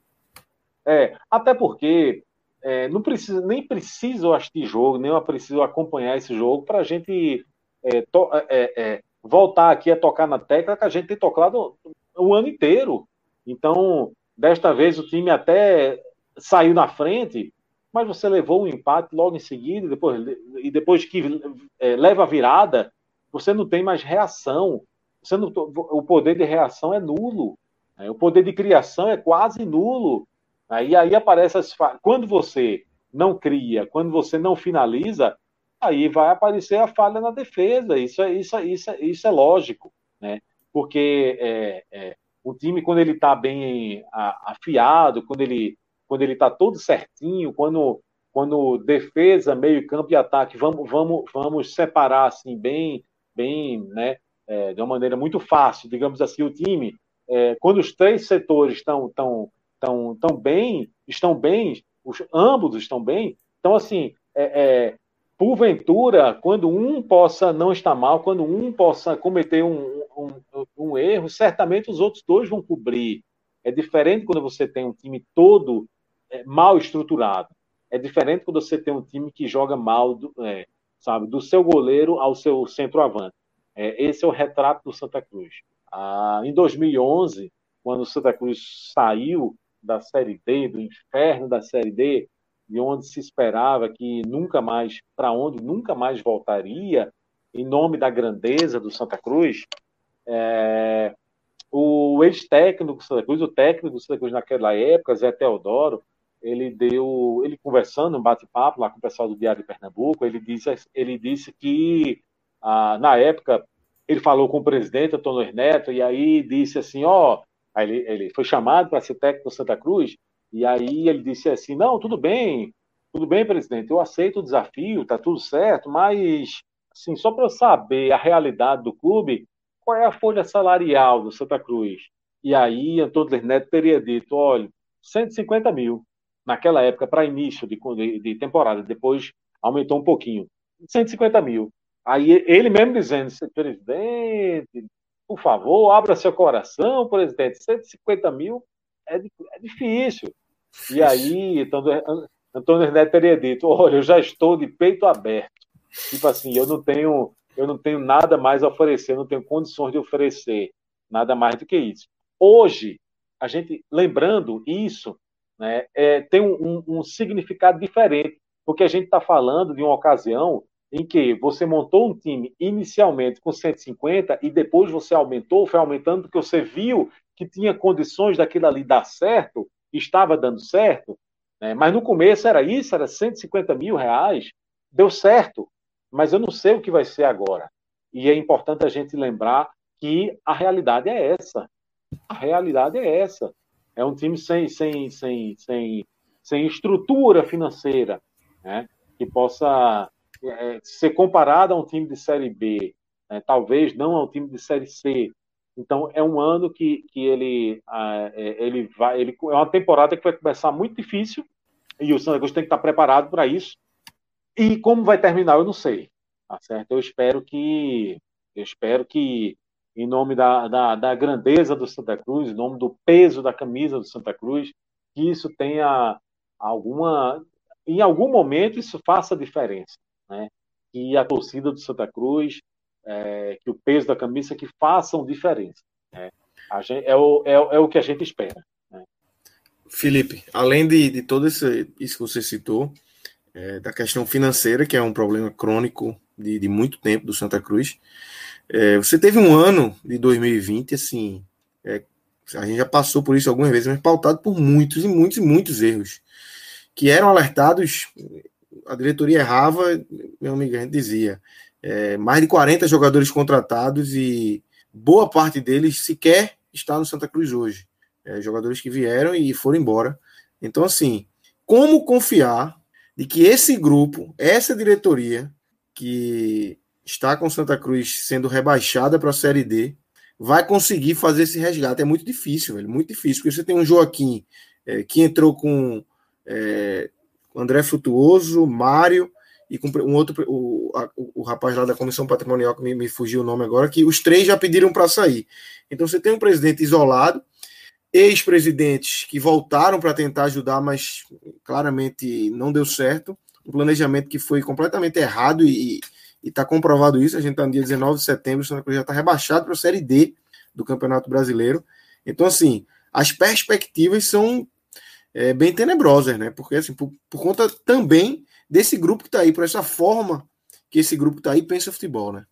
Speaker 3: É, até porque é, não precisa, nem preciso assistir jogo, nem preciso acompanhar esse jogo para a gente é, to, é, é, voltar aqui a tocar na tecla que a gente tem tocado o ano inteiro. Então, desta vez o time até saiu na frente, mas você levou um empate logo em seguida, depois, e depois que é, leva a virada, você não tem mais reação. Você não, o poder de reação é nulo. Né? O poder de criação é quase nulo. Aí, aí aparece as Quando você não cria, quando você não finaliza, aí vai aparecer a falha na defesa. Isso é, isso, é, isso, é, isso é lógico, né? Porque é, é, o time, quando ele está bem afiado, quando ele quando ele está todo certinho, quando quando defesa, meio campo e ataque, vamos vamos vamos separar assim bem bem, né? É, de uma maneira muito fácil, digamos assim, o time é, quando os três setores estão tão, tão, tão bem, estão bem, os, ambos estão bem, então assim, é, é, porventura, quando um possa não estar mal, quando um possa cometer um, um, um, erro, certamente os outros dois vão cobrir. É diferente quando você tem um time todo é, mal estruturado. É diferente quando você tem um time que joga mal, do, é, sabe, do seu goleiro ao seu centroavante. É, esse é o retrato do Santa Cruz. Ah, em 2011, quando o Santa Cruz saiu da Série D, do inferno da Série D, de onde se esperava que nunca mais, para onde nunca mais voltaria, em nome da grandeza do Santa Cruz, é, o ex-técnico do Santa Cruz, o técnico do Santa Cruz naquela época, Zé Teodoro, ele deu, ele conversando, um bate-papo lá com o pessoal do Diário de Pernambuco, ele disse, ele disse que ah, na época ele falou com o presidente Antônio Neto e aí disse assim, ó, oh, ele, ele foi chamado para ser técnico do Santa Cruz e aí ele disse assim, não, tudo bem, tudo bem, presidente, eu aceito o desafio, tá tudo certo, mas assim, só para eu saber a realidade do clube, qual é a folha salarial do Santa Cruz? E aí Antônio Neto teria dito, olha, 150 mil naquela época para início de, de, de temporada, depois aumentou um pouquinho, 150 mil. Aí ele mesmo dizendo, presidente, por favor, abra seu coração, presidente, 150 mil é, é difícil. E aí, então, Antônio Neto teria dito, olha, eu já estou de peito aberto. Tipo assim, eu não tenho, eu não tenho nada mais a oferecer, não tenho condições de oferecer nada mais do que isso. Hoje, a gente, lembrando isso, né, é, tem um, um, um significado diferente, porque a gente está falando de uma ocasião em que você montou um time inicialmente com 150 e depois você aumentou, foi aumentando porque você viu que tinha condições daquilo ali dar certo, estava dando certo, né? mas no começo era isso, era 150 mil reais, deu certo, mas eu não sei o que vai ser agora. E é importante a gente lembrar que a realidade é essa. A realidade é essa. É um time sem, sem, sem, sem, sem estrutura financeira, né? que possa é, ser comparado a um time de Série B, né, talvez não a um time de Série C. Então é um ano que, que ele, é, ele vai, ele é uma temporada que vai começar muito difícil e o Santa Cruz tem que estar preparado para isso. E como vai terminar, eu não sei. Tá certo? Eu espero que, eu espero que em nome da, da, da grandeza do Santa Cruz, em nome do peso da camisa do Santa Cruz, que isso tenha alguma, em algum momento isso faça diferença né? que a torcida do Santa Cruz, é, que o peso da camisa, que façam diferença. Né? Gente, é, o, é, é, o que a gente espera. Né?
Speaker 1: Felipe, além de, de todo esse, isso que você citou, é, da questão financeira, que é um problema crônico de, de muito tempo do Santa Cruz, é, você teve um ano de 2020, assim, é, a gente já passou por isso algumas vezes, mas pautado por muitos e muitos e muitos erros que eram alertados a diretoria errava, meu amigo, a gente dizia. É, mais de 40 jogadores contratados e boa parte deles sequer está no Santa Cruz hoje. É, jogadores que vieram e foram embora. Então, assim, como confiar de que esse grupo, essa diretoria, que está com Santa Cruz sendo rebaixada para a Série D, vai conseguir fazer esse resgate. É muito difícil, velho, muito difícil. Porque você tem um Joaquim é, que entrou com é, André Frutuoso, Mário e com um outro, o, a, o rapaz lá da Comissão Patrimonial, que me, me fugiu o nome agora, que os três já pediram para sair. Então você tem um presidente isolado, ex-presidentes que voltaram para tentar ajudar, mas claramente não deu certo. Um planejamento que foi completamente errado e está comprovado isso. A gente está no dia 19 de setembro, o Santa Cruz já está rebaixado para a Série D do Campeonato Brasileiro. Então, assim, as perspectivas são é, bem tenebrosas, né? Porque, assim, por, por conta também desse grupo que está aí, por essa forma que esse grupo está aí pensa futebol, né?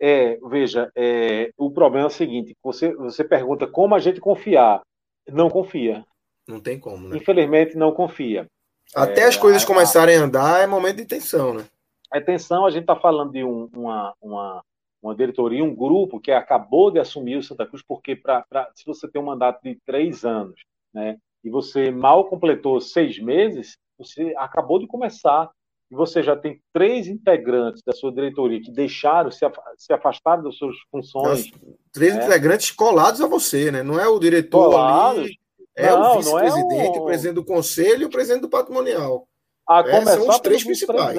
Speaker 3: É, veja, é, o problema é o seguinte: você, você pergunta como a gente confiar. Não confia.
Speaker 1: Não tem como, né?
Speaker 3: Infelizmente, não confia.
Speaker 1: Até é, as coisas a, começarem a andar, é momento de tensão, né?
Speaker 3: A tensão, a gente está falando de um, uma, uma, uma diretoria, um grupo que acabou de assumir o Santa Cruz, porque pra, pra, se você tem um mandato de três anos, né, e você mal completou seis meses, você acabou de começar e você já tem três integrantes da sua diretoria que deixaram, se, afastaram das suas funções.
Speaker 1: Três né? integrantes colados a você, né? Não é o diretor colados. ali, é não, o vice-presidente, é o... o presidente do conselho e o presidente do patrimonial.
Speaker 3: A é, começar são os três
Speaker 1: principais.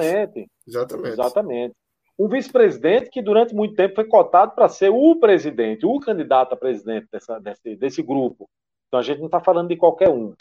Speaker 3: Exatamente. Exatamente. Um vice-presidente que durante muito tempo foi cotado para ser o presidente, o candidato a presidente dessa, desse, desse grupo. Então a gente não está falando de qualquer um.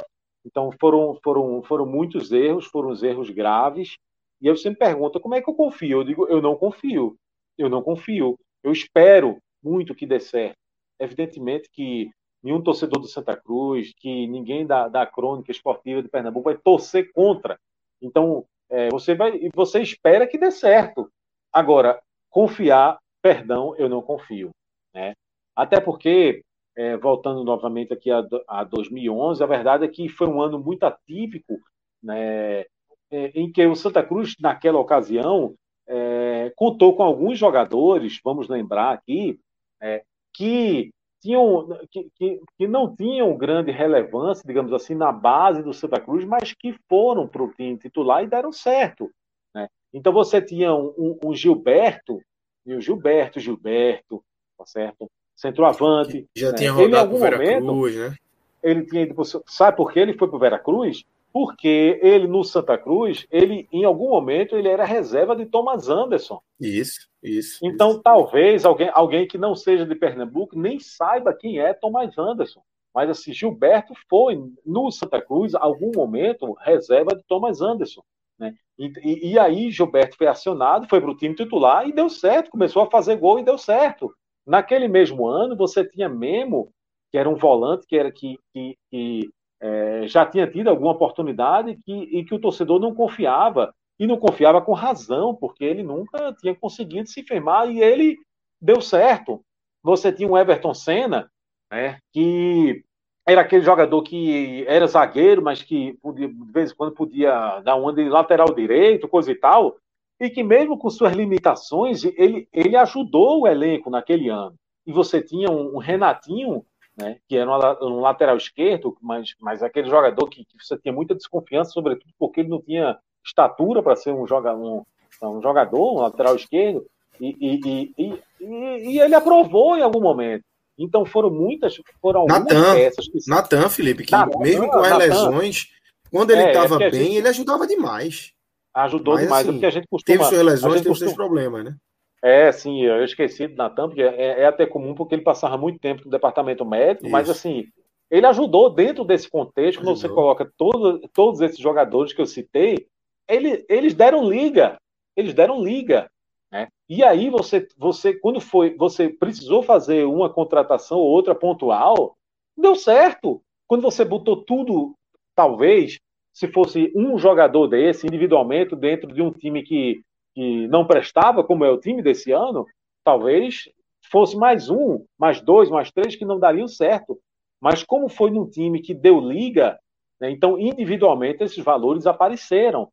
Speaker 3: Então foram, foram, foram muitos erros, foram os erros graves. E eu sempre pergunto, como é que eu confio? Eu digo, eu não confio. Eu não confio. Eu espero muito que dê certo. Evidentemente que nenhum torcedor do Santa Cruz, que ninguém da, da crônica esportiva de Pernambuco vai torcer contra. Então, é, você vai, você espera que dê certo. Agora, confiar, perdão, eu não confio, né? Até porque, é, voltando novamente aqui a, a 2011, a verdade é que foi um ano muito atípico, né? É, em que o Santa Cruz, naquela ocasião, é, contou com alguns jogadores, vamos lembrar aqui, é, que, tinham, que, que, que, não tinham grande relevância, digamos assim, na base do Santa Cruz, mas que foram para o time titular e deram certo. Né? Então você tinha um, um, um Gilberto, e o Gilberto, Gilberto, tá certo? Centroavante.
Speaker 1: Já né? tinha rodado para o Veracruz, né?
Speaker 3: Ele tinha, sabe por que ele foi para o Veracruz? porque ele no Santa Cruz, ele em algum momento ele era reserva de Thomas Anderson.
Speaker 1: Isso, isso.
Speaker 3: Então
Speaker 1: isso.
Speaker 3: talvez alguém, alguém que não seja de Pernambuco nem saiba quem é Thomas Anderson. Mas assim, Gilberto foi no Santa Cruz, algum momento, reserva de Thomas Anderson. Né? E, e, e aí Gilberto foi acionado, foi para o time titular e deu certo, começou a fazer gol e deu certo. Naquele mesmo ano, você tinha Memo, que era um volante que era que, que, que é, já tinha tido alguma oportunidade que, e que o torcedor não confiava, e não confiava com razão, porque ele nunca tinha conseguido se firmar e ele deu certo. Você tinha um Everton Senna, né, que era aquele jogador que era zagueiro, mas que podia, de vez em quando podia dar uma de lateral direito, coisa e tal, e que mesmo com suas limitações, ele, ele ajudou o elenco naquele ano. E você tinha um, um Renatinho né, que era um lateral esquerdo, mas, mas aquele jogador que, que, você tinha muita desconfiança, sobretudo porque ele não tinha estatura para ser um, joga, um, um, jogador, um lateral esquerdo, e, e, e, e, ele aprovou em algum momento. Então foram muitas, foram algumas
Speaker 1: Natan,
Speaker 3: peças.
Speaker 1: Que... Natan, Felipe, que Natan, mesmo com as Natan, lesões, quando ele estava é, é bem, gente... ele ajudava demais.
Speaker 3: Ajudou Mas, demais,
Speaker 1: assim,
Speaker 3: é porque a gente costuma...
Speaker 1: Teve suas lesões, teve costuma... seus problemas, né?
Speaker 3: É, sim, eu esqueci do Natan, porque é, é, até comum porque ele passava muito tempo no departamento médico, Isso. mas assim, ele ajudou dentro desse contexto, quando você coloca todo, todos esses jogadores que eu citei, ele, eles deram liga, eles deram liga. Né? E aí você, você, quando foi, você precisou fazer uma contratação ou outra pontual, deu certo. Quando você botou tudo, talvez, se fosse um jogador desse, individualmente, dentro de um time que que não prestava, como é o time desse ano, talvez fosse mais um, mais dois, mais três que não dariam certo. Mas como foi num time que deu liga, né, então individualmente esses valores apareceram.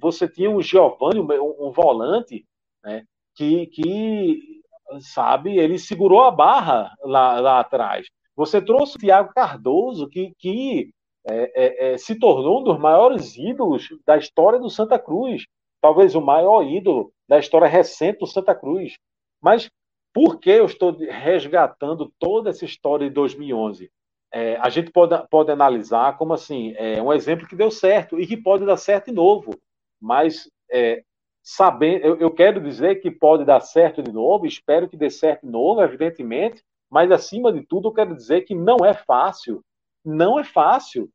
Speaker 3: você tinha um Giovanni, um, um volante, né, que, que, sabe, ele segurou a barra lá, lá atrás. Você trouxe o Thiago Cardoso, que, que é, é, é, se tornou um dos maiores ídolos da história do Santa Cruz, talvez o maior ídolo da história recente do Santa Cruz. Mas por que eu estou resgatando toda essa história de 2011? É, a gente pode, pode analisar como assim, é um exemplo que deu certo e que pode dar certo de novo. Mas é, sabendo, eu, eu, quero dizer que pode dar certo de novo, espero que dê certo de novo, evidentemente, mas acima de tudo eu quero dizer que não é fácil. Não é fácil.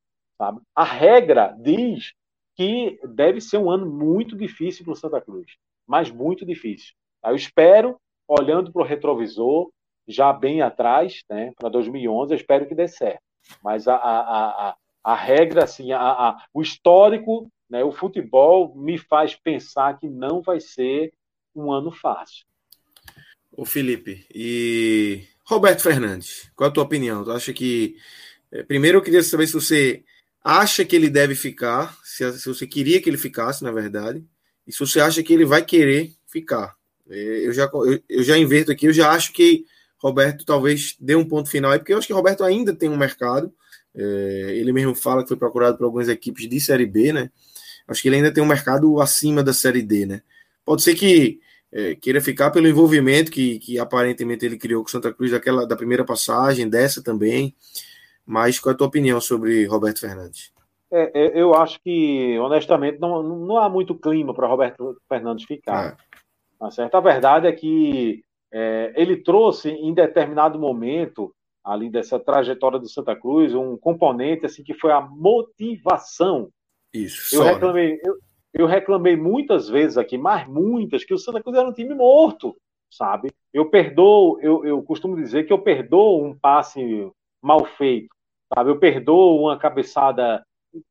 Speaker 3: A regra diz que deve ser um ano muito difícil para o Santa Cruz, mas muito difícil. Eu espero, olhando para o retrovisor, já bem atrás, né, para 2011, eu espero que dê certo. Mas a, a, a, a regra, assim, a, a, o histórico, né, o futebol me faz pensar que não vai ser um ano fácil.
Speaker 1: O Felipe, e Roberto Fernandes, qual a tua opinião? Tu acha que. É, primeiro eu queria saber se você acha que ele deve ficar, se, se você queria que ele ficasse, na verdade, e se você acha que ele vai querer ficar. É, eu já, eu, eu já inverto aqui, eu já acho que Roberto talvez dê um ponto final aí, porque eu acho que Roberto ainda tem um mercado. É, ele mesmo fala que foi procurado por algumas equipes de Série B, né? Acho que ele ainda tem um mercado acima da Série D, né? Pode ser que é, queira ficar pelo envolvimento que, que aparentemente ele criou com Santa Cruz daquela da primeira passagem, dessa também. Mas qual é a tua opinião sobre Roberto Fernandes?
Speaker 3: É, é, eu acho que, honestamente, não, não há muito clima para Roberto Fernandes ficar. É. Tá certo? A verdade é que é, ele trouxe, em determinado momento, ali dessa trajetória do Santa Cruz, um componente assim que foi a motivação.
Speaker 1: Isso.
Speaker 3: Eu só, né? reclamei, né? eu, eu, reclamei muitas vezes aqui, mas muitas, que o Santa Cruz era um time morto, sabe? Eu perdoo, eu, eu costumo dizer que eu perdoo um passe mal feito, sabe? Eu perdoo uma cabeçada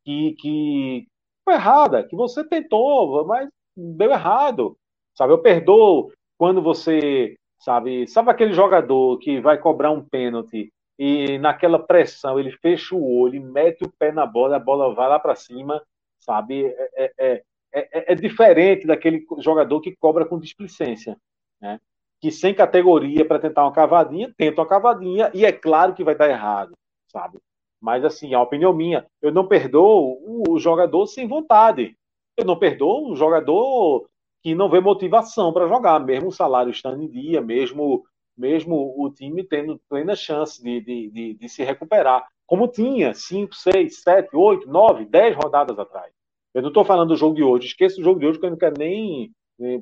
Speaker 3: que, que foi errada, que você tentou, mas deu errado, sabe? Eu perdoo quando você, sabe, sabe aquele jogador que vai cobrar um pênalti e naquela pressão ele fecha o olho, mete o pé na bola, a bola vai lá para cima, sabe? É, é, é, é, é diferente daquele jogador que cobra com displicência, né? que sem categoria para tentar uma cavadinha, tenta uma cavadinha e é claro que vai dar errado, sabe? Mas assim, a opinião minha, eu não perdoo o jogador sem vontade. Eu não perdoo o jogador que não vê motivação para jogar, mesmo o salário estando em dia, mesmo mesmo o time tendo plena chance de, de, de, de se recuperar, como tinha 5, 6, 7, 8, 9, 10 rodadas atrás. Eu não estou falando do jogo de hoje, esqueço o jogo de hoje, que eu não quero nem.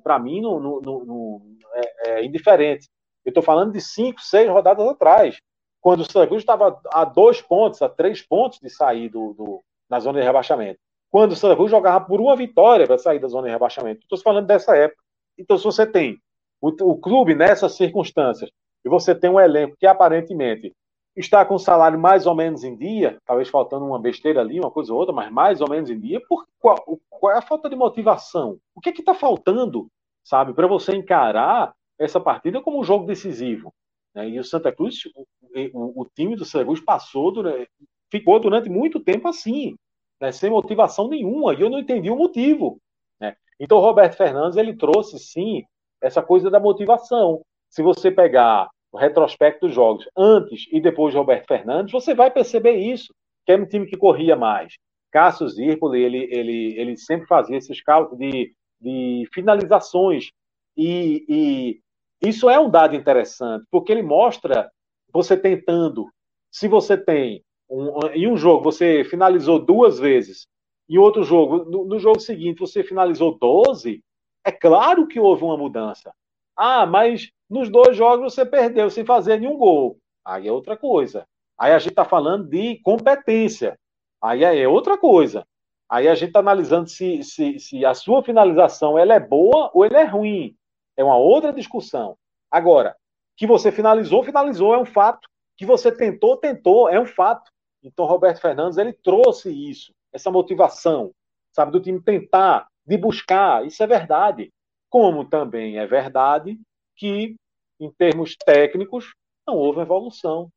Speaker 3: Para mim, não, não, não, é, é indiferente. Eu estou falando de cinco, seis rodadas atrás, quando o Santa Cruz estava a dois pontos, a três pontos de sair do, do na zona de rebaixamento. Quando o Santa Cruz jogava por uma vitória para sair da zona de rebaixamento. Estou falando dessa época. Então, se você tem o, o clube nessas circunstâncias e você tem um elenco que aparentemente está com o salário mais ou menos em dia, talvez faltando uma besteira ali, uma coisa ou outra, mas mais ou menos em dia, por qual, qual é a falta de motivação? O que é está faltando sabe? Para você encarar essa partida como um jogo decisivo. Né? E o Santa Cruz, o, o, o, time do Santa Cruz passou, durante, ficou durante muito tempo assim, né? sem motivação nenhuma, e eu não entendi o motivo. Né? Então o Roberto Fernandes, ele trouxe, sim, essa coisa da motivação. Se você pegar o retrospecto dos jogos antes e depois de Roberto Fernandes, você vai perceber isso, que era um time que corria mais. Cássio Zirpoli, ele, ele, ele sempre fazia esse scout de de finalizações. E, e isso é um dado interessante, porque ele mostra você tentando. Se você tem um, em um jogo você finalizou duas vezes, e outro jogo, no, no, jogo seguinte você finalizou 12, é claro que houve uma mudança. Ah, mas nos dois jogos você perdeu sem fazer nenhum gol. Aí é outra coisa. Aí a gente está falando de competência. Aí é outra coisa. Aí a gente está analisando se, se, se, a sua finalização ela é boa ou ela é ruim. É uma outra discussão. Agora, que você finalizou, finalizou, é um fato. Que você tentou, tentou, é um fato. Então, Roberto Fernandes, ele trouxe isso, essa motivação, sabe, do time tentar, de buscar, isso é verdade. Como também é verdade que, em termos técnicos, não houve evolução.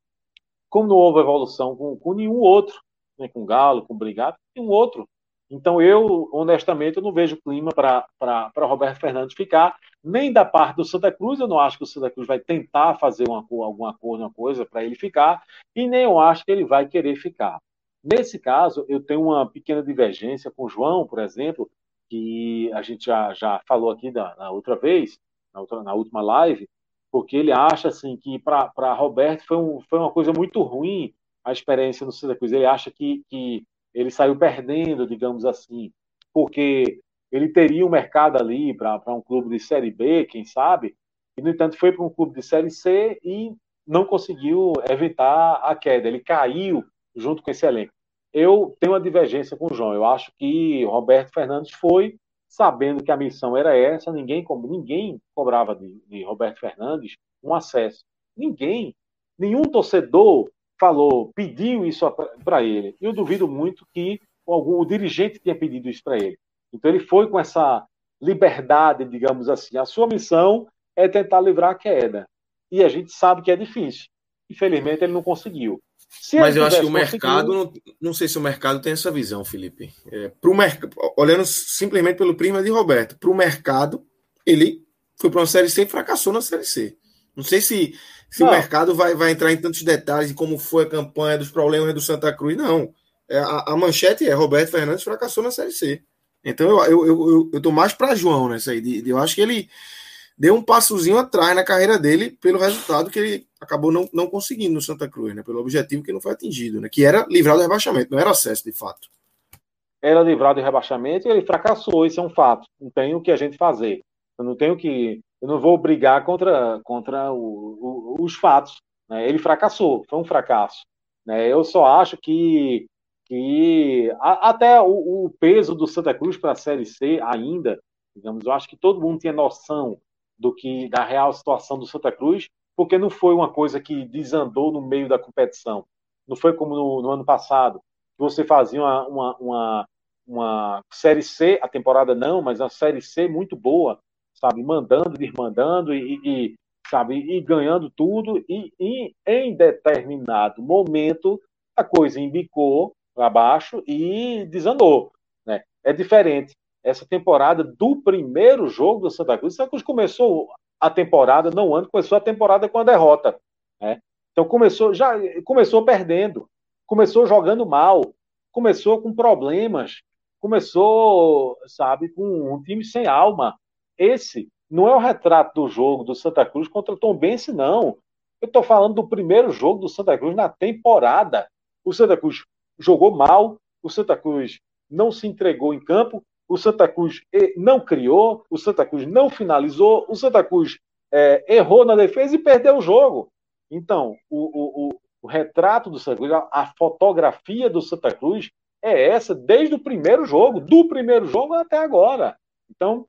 Speaker 3: Como não houve evolução com, com nenhum outro, nem com Galo, com Brigado, nenhum outro Então, eu, honestamente, eu não vejo clima para Roberto Fernandes ficar, nem da parte do Santa Cruz, eu não acho que o Santa Cruz vai tentar fazer uma, alguma coisa, uma coisa para ele ficar, e nem eu acho que ele vai querer ficar. Nesse caso, eu tenho uma pequena divergência com o João, por exemplo, que a gente já, já falou aqui da, na outra vez, na, outra, na última live, porque ele acha assim que para Roberto foi, um, foi uma coisa muito ruim a experiência no Santa Cruz. Ele acha que, que ele saiu perdendo, digamos assim, porque ele teria um mercado ali para um clube de Série B, quem sabe, e, no entanto, foi para um clube de Série C e não conseguiu evitar a queda. Ele caiu junto com esse elenco. Eu tenho uma divergência com o João. Eu acho que Roberto Fernandes foi sabendo que a missão era essa, ninguém, ninguém cobrava de, de Roberto Fernandes um acesso. Ninguém, nenhum torcedor falou, pediu isso para ele. Eu duvido muito que algum dirigente tenha pedido isso para ele. Então ele foi com essa liberdade, digamos assim. A sua missão é tentar livrar a queda. E a gente sabe que é difícil. Infelizmente ele não conseguiu.
Speaker 1: Se Mas eu acho que o mercado, não, não, sei se o mercado tem essa visão, Felipe. É, pro merc... Olhando simplesmente pelo prima de Roberto, para o mercado, ele foi para uma Série C e fracassou na Série C. Não sei se se o mercado vai, vai entrar em tantos detalhes de como foi a campanha, dos problemas do Santa Cruz, não. É, a, a, manchete é Roberto Fernandes fracassou na Série C. Então eu, eu, eu, eu tô mais para João nessa aí. De, de, eu acho que ele deu um passozinho atrás na carreira dele pelo resultado que ele acabou não, não conseguindo no Santa Cruz, né? Pelo objetivo que não foi atingido, né? Que era livrar do rebaixamento, não era acesso de fato.
Speaker 3: Era livrado do rebaixamento e ele fracassou, isso é um fato. Não tem o que a gente fazer. Eu não tenho que eu não vou brigar contra, contra o, o, os fatos. Né? Ele fracassou, foi um fracasso. Né? Eu só acho que, que a, até o, o, peso do Santa Cruz para a Série C ainda, digamos, eu acho que todo mundo tinha noção do que da real situação do Santa Cruz, porque não foi uma coisa que desandou no meio da competição. Não foi como no, no ano passado, que você fazia uma, uma, uma, uma Série C, a temporada não, mas uma Série C muito boa, sabe, mandando, desmandando e, e sabe, e ganhando tudo e, e, em determinado momento a coisa embicou para baixo e desandou, né? É diferente. Essa temporada do primeiro jogo do Santa Cruz, Santa Cruz começou a temporada, não ano, começou a temporada com a derrota, né? Então começou já começou perdendo, começou jogando mal, começou com problemas, começou, sabe, com um time sem alma, esse não é o retrato do jogo do Santa Cruz contra o Tom Bense, não. Eu estou falando do primeiro jogo do Santa Cruz na temporada. O Santa Cruz jogou mal, o Santa Cruz não se entregou em campo, o Santa Cruz eh, não criou, o Santa Cruz não finalizou, o Santa Cruz é, errou na defesa e perdeu o jogo. Então, o, o, o retrato do Santa Cruz, a, a fotografia do Santa Cruz é essa desde o primeiro jogo, do primeiro jogo até agora. Então,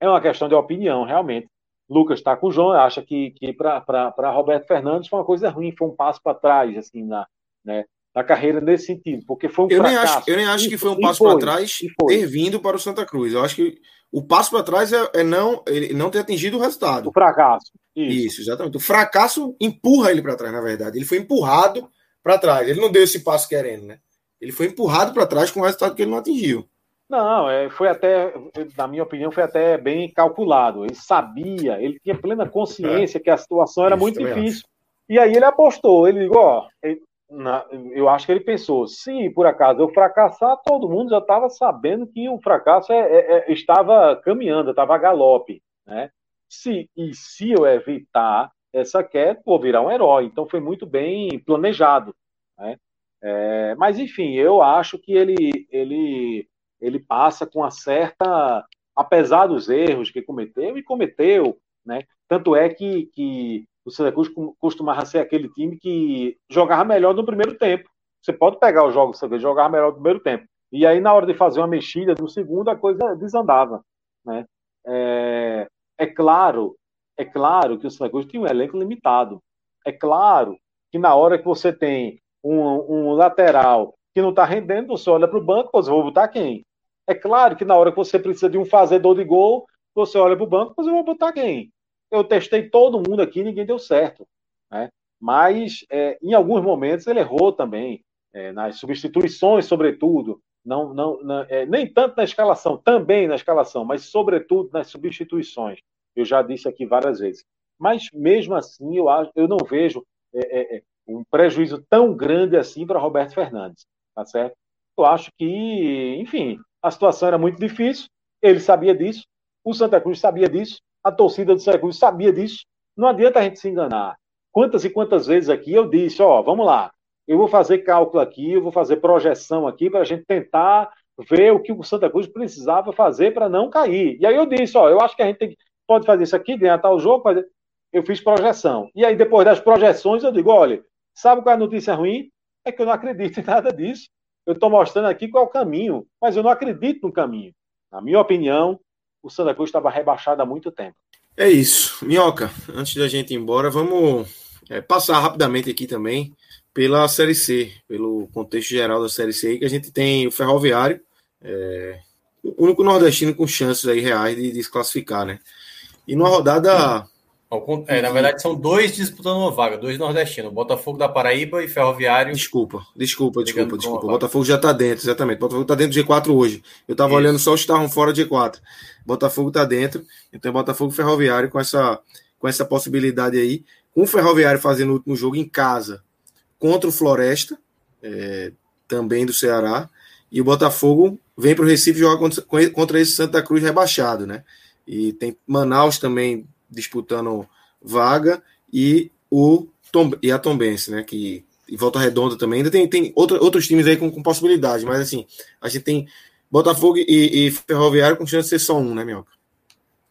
Speaker 3: é uma questão de opinião, realmente. Lucas está com o João, acha que, que para Roberto Fernandes foi uma coisa ruim, foi um passo para trás, assim, na, né, na carreira nesse sentido, porque foi um
Speaker 1: eu fracasso. Nem acho, eu nem acho que foi um passo para trás ter vindo para o Santa Cruz. Eu acho que o passo para trás é, é, não, ele não ter atingido o resultado.
Speaker 3: O fracasso.
Speaker 1: Isso, Isso exatamente. O fracasso empurra ele para trás, na verdade. Ele foi empurrado para trás. Ele não deu esse passo querendo, né? Ele foi empurrado para trás com o resultado que ele não atingiu.
Speaker 3: Não, é, foi até, na minha opinião, foi até bem calculado. Ele sabia, ele tinha plena consciência é. que a situação era Isso muito difícil. E aí ele apostou, ele ligou, ó, ele, na, eu acho que ele pensou, se por acaso eu fracassar, todo mundo já estava sabendo que o fracasso é, é, é estava caminhando, estava a galope, né? Se, e se eu evitar essa queda, vou virar um herói. Então foi muito bem planejado, né? É, mas enfim, eu acho que ele, ele ele passa com uma certa, apesar dos erros que cometeu, e cometeu, né? Tanto é que, que o Santa Cruz costumava ser aquele time que jogava melhor no primeiro tempo. Você pode pegar os jogos, você jogar melhor no primeiro tempo. E aí, na hora de fazer uma mexida no segundo, a coisa desandava. Né? É, é claro, é claro que o Santa Cruz tinha um elenco limitado. É claro que na hora que você tem um, um lateral que não está rendendo, você olha para o banco, você vou botar quem? É claro que na hora que você precisa de um fazedor de gol, você olha para o banco, você vai botar quem? Eu testei todo mundo aqui, ninguém deu certo. Né? Mas é, em alguns momentos ele errou também, é, nas substituições, sobretudo. não, não, não é, nem tanto na escalação, também na escalação, mas sobretudo nas substituições. Eu já disse aqui várias vezes. Mas mesmo assim, eu, acho, eu não vejo é, é, é um prejuízo tão grande assim para Roberto Fernandes, tá certo? Eu acho que, enfim, a situação era muito difícil, ele sabia disso, o Santa Cruz sabia disso, a torcida do Santa Cruz sabia disso. Não adianta a gente se enganar. Quantas e quantas vezes aqui eu disse, ó, vamos lá, eu vou fazer cálculo aqui, eu vou fazer projeção aqui para a gente tentar ver o que o Santa Cruz precisava fazer para não cair. E aí eu disse, ó, eu acho que a gente tem, pode fazer isso aqui, ganhar tal jogo, fazer... eu fiz projeção. E aí depois das projeções eu digo, olha, sabe qual é a notícia ruim? É que eu não acredito em nada disso. Eu estou mostrando aqui qual é o caminho, mas eu não acredito no caminho. Na minha opinião, o Santa Cruz estava rebaixado há muito tempo.
Speaker 1: É isso. Minhoca, antes da gente ir embora, vamos é, passar rapidamente aqui também pela Série C, pelo contexto geral da Série C, que a gente tem o Ferroviário, é, o único nordestino com chances aí reais de desclassificar, né? E numa rodada.
Speaker 2: É, na verdade, são dois disputando uma vaga, dois nordestinos, Botafogo da Paraíba e Ferroviário.
Speaker 1: Desculpa, desculpa, desculpa, desculpa. O Botafogo já está dentro, exatamente. O Botafogo está dentro do G4 hoje. Eu estava olhando só os que estavam fora do G4. Botafogo está dentro, então Botafogo e Ferroviário com essa, com essa possibilidade aí. Com o Ferroviário fazendo o último jogo em casa, contra o Floresta, é, também do Ceará, e o Botafogo vem para o Recife jogar contra, contra esse Santa Cruz rebaixado, né? E tem Manaus também disputando vaga e o Tom, e a Tombense, né? Que e Volta Redonda também. Ainda tem, tem outro, outros times aí com, com possibilidade, mas assim, a gente tem Botafogo e, e Ferroviário com chance de ser só um, né, Mioca?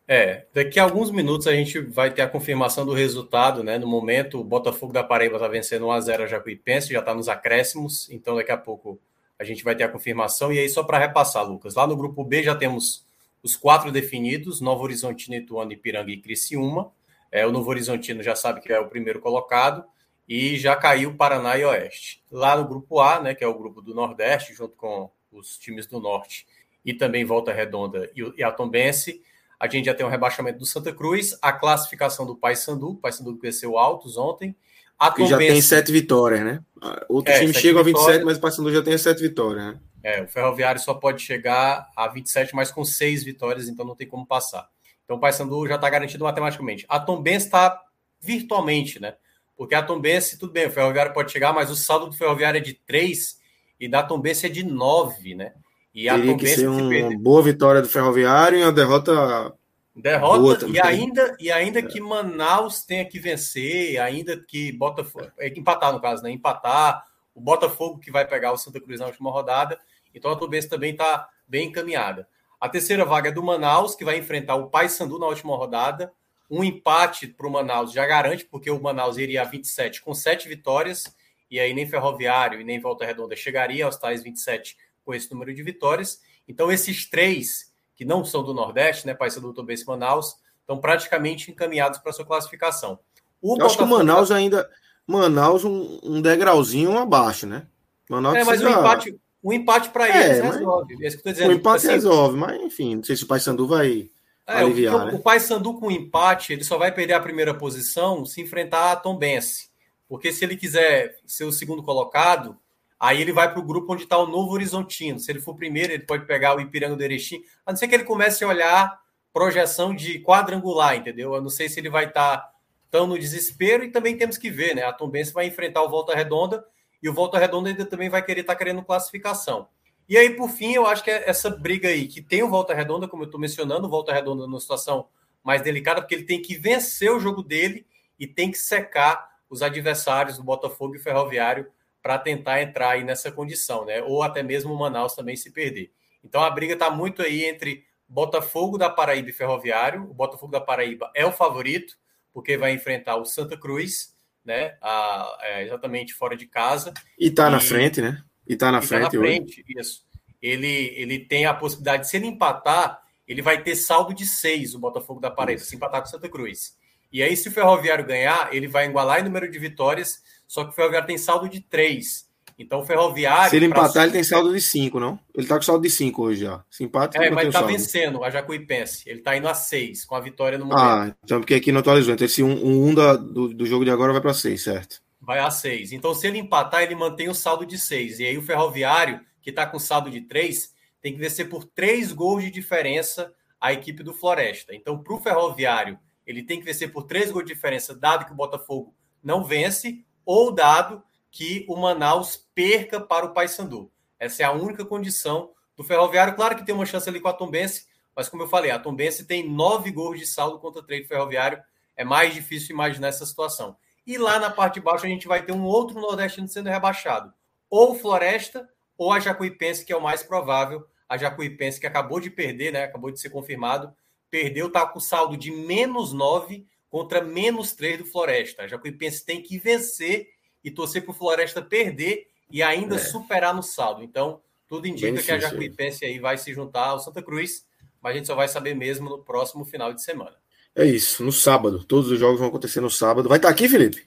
Speaker 2: É, daqui a alguns minutos a gente vai ter a confirmação do resultado, né? No momento, o Botafogo da Paraíba está vencendo 1x0 a Jacuipense, já está nos acréscimos, então daqui a pouco a gente vai ter a confirmação. E aí, só para repassar, Lucas, lá no grupo B já temos os quatro definidos: Novo Horizontino, Ituano, Ipiranga e Criciúma. É, o Novo Horizontino já sabe que é o primeiro colocado e já caiu Paraná e Oeste. Lá no grupo A, né, que é o grupo do Nordeste, junto com os times do Norte e também Volta Redonda e a Tombense, a gente já tem um rebaixamento do Santa Cruz, a classificação do Paysandu, o Paysandu cresceu altos ontem.
Speaker 1: A Tombense... já tem sete vitórias, né? Outro é, time chega a 27, mas o Paysandu já tem sete vitórias, né?
Speaker 2: É, o Ferroviário só pode chegar a 27, mas com seis vitórias, então não tem como passar. Então o Paysandu já está garantido matematicamente. A Tombense está virtualmente, né? Porque a Tombense, tudo bem, o Ferroviário pode chegar, mas o saldo do Ferroviário é de três e da Tombense é de nove, né?
Speaker 1: E a Teria que ser uma boa vitória do Ferroviário e uma derrota.
Speaker 2: Derrota e ainda, e ainda é. que Manaus tenha que vencer, ainda que Botafogo. É, empatar, no caso, né? Empatar. O Botafogo que vai pegar o Santa Cruz na última rodada. Então a Tombense também está bem encaminhada. A terceira vaga é do Manaus, que vai enfrentar o Paysandu na última rodada. Um empate para o Manaus já garante, porque o Manaus iria a 27 com sete vitórias, e aí nem Ferroviário e nem Volta Redonda chegaria aos tais 27 com esse número de vitórias. Então, esses três, que não são do Nordeste, né, Paysandu, Tombense e Manaus, estão praticamente encaminhados para sua classificação.
Speaker 1: O Eu acho que o Manaus tá... ainda. Manaus um, um, degrauzinho abaixo, né?
Speaker 2: Manaus é, mas o empate, o empate para é, eles mas... resolve. É isso que eu dizendo.
Speaker 1: O empate assim, resolve, mas enfim, não sei se o Paysandu vai.
Speaker 2: É, aliviar, o, né? o Paysandu com empate, ele só vai perder a primeira posição se enfrentar a Tombense. Porque se ele quiser ser o segundo colocado, Aí ele vai para o grupo onde está o Novo Horizontino. Se ele for primeiro, ele pode pegar o Ipiranga do Erechim. A não ser que ele comece a olhar projeção de quadrangular, entendeu? Eu não sei se ele vai estar tá tão no desespero e também temos que ver, né? A Tombense vai enfrentar o Volta Redonda e o Volta Redonda ainda também vai querer estar tá querendo classificação. E aí, por fim, eu acho que é essa briga aí, que tem o Volta Redonda, como eu estou mencionando, o Volta Redonda numa situação mais delicada, porque ele tem que vencer o jogo dele e tem que secar os adversários do Botafogo e Ferroviário para tentar entrar aí nessa condição, né? Ou até mesmo o Manaus também se perder. Então a briga está muito aí entre Botafogo da Paraíba e Ferroviário. O Botafogo da Paraíba é o favorito, porque vai enfrentar o Santa Cruz, né? A, é, exatamente fora de casa.
Speaker 1: E está na frente, né? E está na e frente. Tá na frente,
Speaker 2: hoje. isso. Ele, ele tem a possibilidade, se ele empatar, ele vai ter saldo de seis, o Botafogo da Paraíba, isso. se empatar com Santa Cruz. E aí, se o Ferroviário ganhar, ele vai igualar em número de vitórias só que o Ferroviário tem saldo de 3. Então o Ferroviário.
Speaker 1: Se ele empatar, ele tem saldo de 5, não? Ele tá com saldo de 5 hoje já. Se empata,
Speaker 2: É, mas ele tá saldo. vencendo a Jacuipense. Ele tá indo a 6, com a vitória no
Speaker 1: momento. Ah, então porque aqui não atualizou. Então esse 1 um, um da, do, do jogo de agora vai para 6, certo?
Speaker 2: Vai a 6. Então se ele empatar, ele mantém o saldo de 6. E aí o Ferroviário que está com saldo de três, tem que vencer por três gols de diferença a equipe do Floresta. Então, para o Ferroviário, ele tem que vencer por três gols de diferença, dado que o Botafogo não vence, ou dado que o Manaus perca para o Paysandu. Essa é a única condição do Ferroviário. Claro que tem uma chance ali com a Tombense, mas como eu falei, a Tombense tem nove gols de saldo contra três do Ferroviário. É mais difícil imaginar essa situação. E lá na parte de baixo a gente vai ter um outro nordestino sendo rebaixado. Ou Floresta ou a Jacuipense, que é o mais provável. A Jacuipense que acabou de perder, né? Acabou de ser confirmado. Perdeu, está com saldo de menos nove contra menos três do Floresta. A Jacuipense tem que vencer e torcer para o Floresta perder e ainda é. superar no saldo. Então, tudo indica que a Jacuipense aí vai se juntar ao Santa Cruz, mas a gente só vai saber mesmo no próximo final de semana.
Speaker 4: É isso, no sábado. Todos os jogos vão acontecer no sábado. Vai estar aqui, Felipe?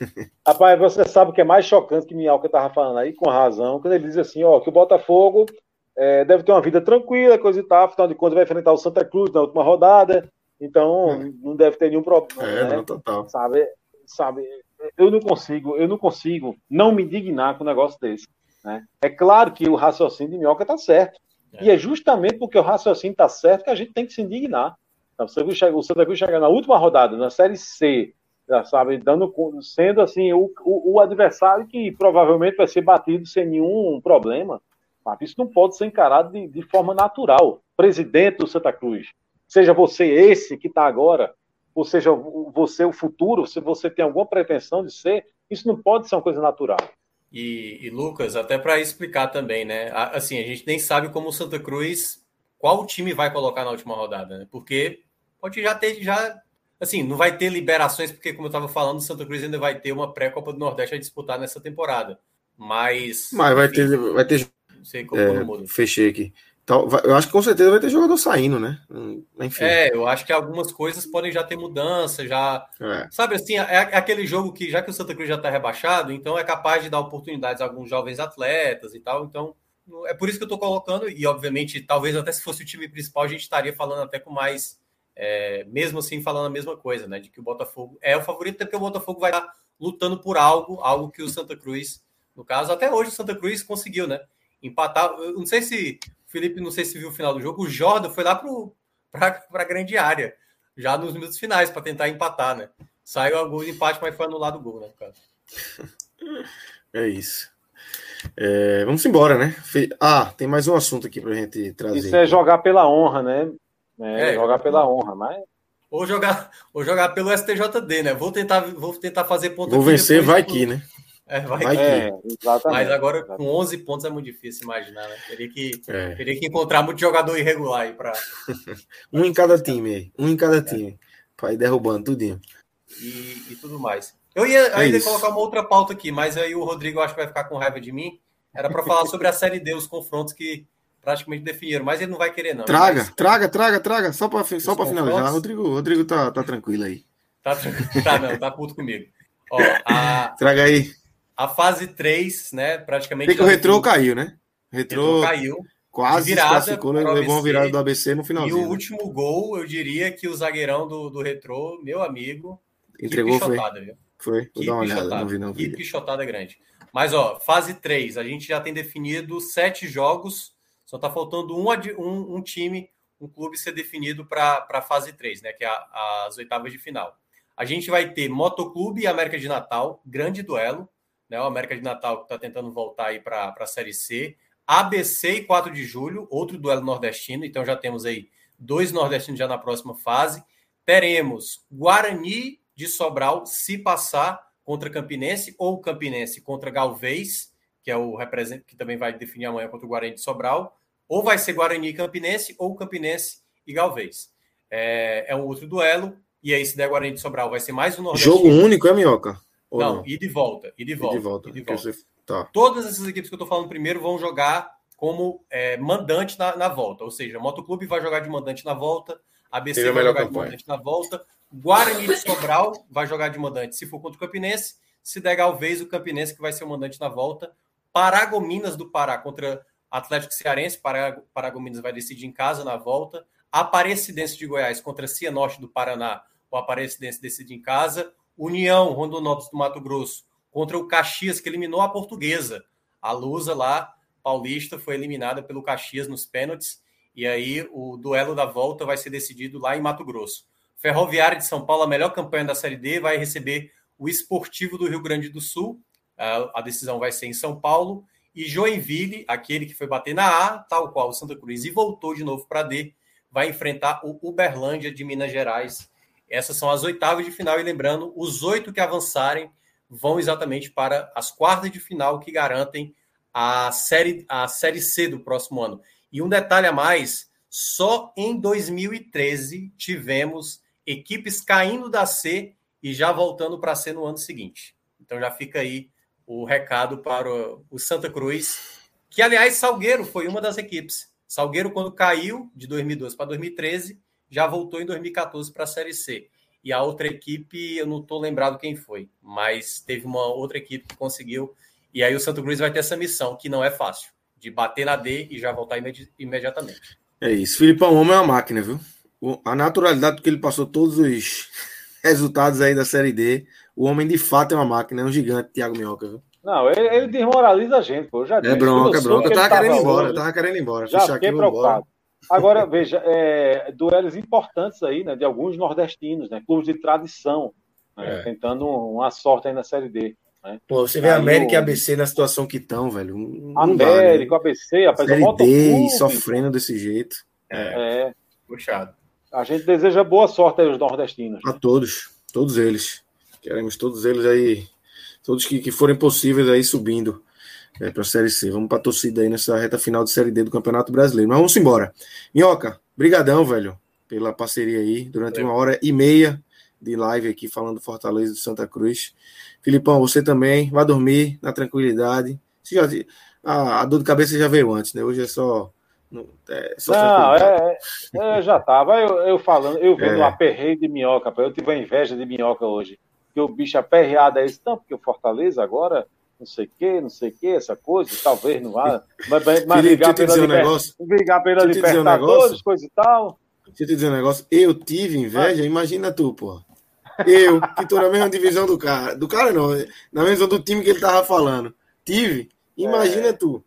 Speaker 3: Rapaz, você sabe o que é mais chocante que Minhoca estava falando aí, com razão, quando ele diz assim, ó, que o Botafogo é, deve ter uma vida tranquila, coisa e tal, afinal de contas vai enfrentar o Santa Cruz na última rodada, então é. não deve ter nenhum problema. É, né? não, total. Sabe, sabe, eu não consigo, eu não consigo não me indignar com um negócio desse. Né? É claro que o raciocínio de Minhoca está certo. É. E é justamente porque o raciocínio está certo que a gente tem que se indignar. Então, o Santa Cruz chega na última rodada, na Série C, já sabe, dando, sendo assim o, o, o, adversário que provavelmente vai ser batido sem nenhum problema. Sabe? Isso não pode ser encarado de, de forma natural. Presidente do Santa Cruz, seja você esse que está agora, ou seja você o futuro, se você tem alguma pretensão de ser, isso não pode ser uma coisa natural.
Speaker 2: E, e Lucas, até para explicar também, né? Assim, a gente nem sabe como o Santa Cruz, qual time vai colocar na última rodada, né? Porque pode já ter, já, assim, não vai ter liberações, porque como eu estava falando, o Santa Cruz ainda vai ter uma pré-copa do Nordeste a disputar nessa temporada. Mas.
Speaker 4: Mas vai ter, vai ter. Não sei como é, Fechei aqui. Então, eu acho que com certeza vai ter jogador saindo, né?
Speaker 2: Enfim. É, eu acho que algumas coisas podem já ter mudança, já. É. Sabe assim, é, é aquele jogo que, já que o Santa Cruz já está rebaixado, então é capaz de dar oportunidades a alguns jovens atletas e tal. Então, é por isso que eu estou colocando, e obviamente, talvez até se fosse o time principal, a gente estaria falando até com mais. É, mesmo assim, falando a mesma coisa, né? De que o Botafogo é o favorito, até porque o Botafogo vai estar lutando por algo, algo que o Santa Cruz, no caso, até hoje o Santa Cruz conseguiu, né? Empatar. Eu não sei se Felipe, não sei se viu o final do jogo, o Jordan foi lá para a grande área, já nos minutos finais, para tentar empatar, né? Saiu a gol de empate, mas foi anulado o gol, né, cara?
Speaker 4: É isso. É, vamos embora, né? Ah, tem mais um assunto aqui para a gente trazer.
Speaker 3: Isso é jogar pela honra, né? É, é jogar pela honra, mas.
Speaker 2: Ou jogar, ou jogar pelo STJD, né? Vou tentar, vou tentar fazer ponto.
Speaker 4: Vou vencer, vai que, né?
Speaker 2: É, vai vai é, Mas agora exatamente. com 11 pontos é muito difícil imaginar, né? Teria que, é. teria que encontrar muito jogador irregular aí para.
Speaker 4: um em cada time aí. Um em cada é. time. Para ir derrubando tudinho.
Speaker 2: E, e tudo mais. Eu ia é ainda colocar uma outra pauta aqui, mas aí o Rodrigo acho que vai ficar com raiva de mim. Era para falar sobre a Série D, os confrontos que praticamente definiram, mas ele não vai querer, não.
Speaker 4: Traga, mas... traga, traga, traga, só para só finalizar. Rodrigo, Rodrigo tá, tá tranquilo aí.
Speaker 2: Tá, tá, não, tá puto comigo. Ó,
Speaker 4: a... Traga aí.
Speaker 2: A fase 3, né? Praticamente.
Speaker 4: Tem que o retrô caiu, né? Retrô, retrô caiu. Quase virada, levou uma virada do ABC no final.
Speaker 2: E o né? último gol, eu diria que o zagueirão do, do retrô, meu amigo,
Speaker 4: entregou foi. Viu? Foi, vou dar uma olhada, não vi não.
Speaker 2: Que pichotada grande. Mas, ó, fase 3, a gente já tem definido sete jogos, só tá faltando um, um, um time, um clube ser definido para a fase 3, né? Que é a, as oitavas de final. A gente vai ter Motoclube e América de Natal, grande duelo né? O América de Natal que está tentando voltar aí para a Série C. ABC e 4 de julho, outro duelo nordestino. Então já temos aí dois nordestinos já na próxima fase. Teremos Guarani de Sobral, se passar contra Campinense, ou Campinense contra Galvez, que é o representante que também vai definir amanhã contra o Guarani de Sobral. Ou vai ser Guarani e Campinense, ou Campinense e Galvez. É, é um outro duelo. E aí, se der Guarani de Sobral, vai ser mais um
Speaker 4: nordestino. Jogo único, é, Minhoca?
Speaker 2: Ou não, não, e de volta. E de volta. E de volta. E de volta. Você... Tá. Todas essas equipes que eu estou falando primeiro vão jogar como é, mandante na, na, volta. Ou seja, Motoclube vai jogar de mandante na volta, ABC vai jogar campanha. de mandante na volta, Guarani de Sobral vai jogar de mandante se for contra o Campinense, se der Galvez, o Campinense que vai ser o mandante na volta, Paragominas do Pará contra Atlético Cearense, Paragominas vai decidir em casa na volta, Aparecidense de Goiás contra Cianorte do Paraná, o Aparecidense decide em casa, União Rondonópolis do Mato Grosso contra o Caxias, que eliminou a Portuguesa. A Lusa lá Paulista foi eliminada pelo Caxias nos pênaltis. E aí o duelo da volta vai ser decidido lá em Mato Grosso. Ferroviária de São Paulo, a melhor campanha da Série D, vai receber o Esportivo do Rio Grande do Sul. A decisão vai ser em São Paulo. E Joinville, aquele que foi bater na A, tal qual o Santa Cruz, e voltou de novo para D, vai enfrentar o Uberlândia de Minas Gerais. Essas são as oitavas de final. E lembrando, os oito que avançarem vão exatamente para as quartas de final que garantem a série, a série C do próximo ano. E um detalhe a mais: só em 2013 tivemos equipes caindo da C e já voltando para C no ano seguinte. Então já fica aí o recado para o Santa Cruz, que aliás Salgueiro foi uma das equipes. Salgueiro quando caiu de 2012 para 2013, já voltou em 2014 para a Série C. E a outra equipe, eu não estou lembrado quem foi, mas teve uma outra equipe que conseguiu. E aí o Santa Cruz vai ter essa missão, que não é fácil, de bater na D e já voltar imedi imediatamente.
Speaker 1: É isso. Filipão, o homem é uma máquina, viu? A naturalidade que ele passou todos os resultados aí da Série D, o homem de fato é uma máquina, é um gigante, Thiago Minhoca, viu?
Speaker 3: Não, ele, ele desmoraliza a gente, pô. Já
Speaker 1: é bronca, é bronca. Eu tava querendo ir embora, eu tava querendo ir embora.
Speaker 3: Já fiquei preocupado. Agora, veja, é, duelos importantes aí, né, de alguns nordestinos, né, clubes de tradição, né, é. tentando uma sorte aí na Série D. Né.
Speaker 1: Pô, você vê aí América o... e ABC na situação que estão, velho. Não
Speaker 3: América, dá, né? ABC, rapaz,
Speaker 1: Série D, sofrendo desse jeito.
Speaker 3: É. é. Puxado. A gente deseja boa sorte aí aos nordestinos.
Speaker 1: A todos, todos eles. Queremos todos eles aí, todos que, que forem possíveis aí subindo é, para a Série C. Vamos para a torcida aí nessa reta final de Série D do Campeonato Brasileiro. Mas vamos embora. Minhoca, brigadão, velho, pela parceria aí, durante é. uma hora e meia de live aqui falando do Fortaleza do Santa Cruz. Filipão, você também, vá dormir na tranquilidade. Você já, a, a dor de cabeça já veio antes, né? Hoje é só
Speaker 3: não, é, não é, é, já tava eu, eu falando, eu vendo é. um aperreio de minhoca, eu tive uma inveja de minhoca hoje. Que o bicho aperreado é isso, não, porque o Fortaleza agora não sei o que, não sei o que, essa coisa, talvez não vá. Mas, mas ligar, pela
Speaker 1: liber... um
Speaker 3: ligar pela Libertadores, um coisa e tal.
Speaker 1: Deixa eu te dizer um negócio. Eu tive inveja, ah. imagina tu, pô. Eu, que tô na mesma divisão do cara. Do cara não, na mesma do time que ele tava falando. Tive, imagina é. tu.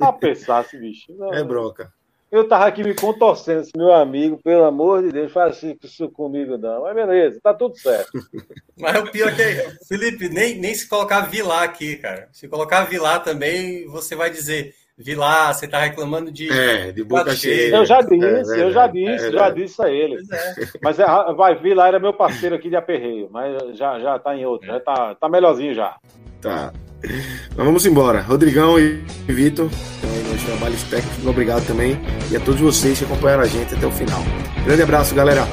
Speaker 3: A pensar, bicho.
Speaker 1: Não, é broca.
Speaker 3: Eu tava aqui me contorcendo, meu amigo, pelo amor de Deus, faz assim isso comigo não. Mas beleza, tá tudo certo.
Speaker 2: Mas o pior é que, Felipe, nem, nem se colocar Vilar aqui, cara. Se colocar Vilar também, você vai dizer, Vilar, você tá reclamando de.
Speaker 1: É, de boca cheia.
Speaker 3: Eu já disse, é, eu já disse, é, já disse a ele. É. Mas é, vai, Vilar era meu parceiro aqui de aperreio, mas já, já tá em outro, já tá, tá melhorzinho já.
Speaker 1: Tá. Mas vamos embora. Rodrigão e Vitor, aí nos trabalhos técnicos, obrigado também. E a todos vocês que acompanharam a gente até o final. Grande abraço, galera.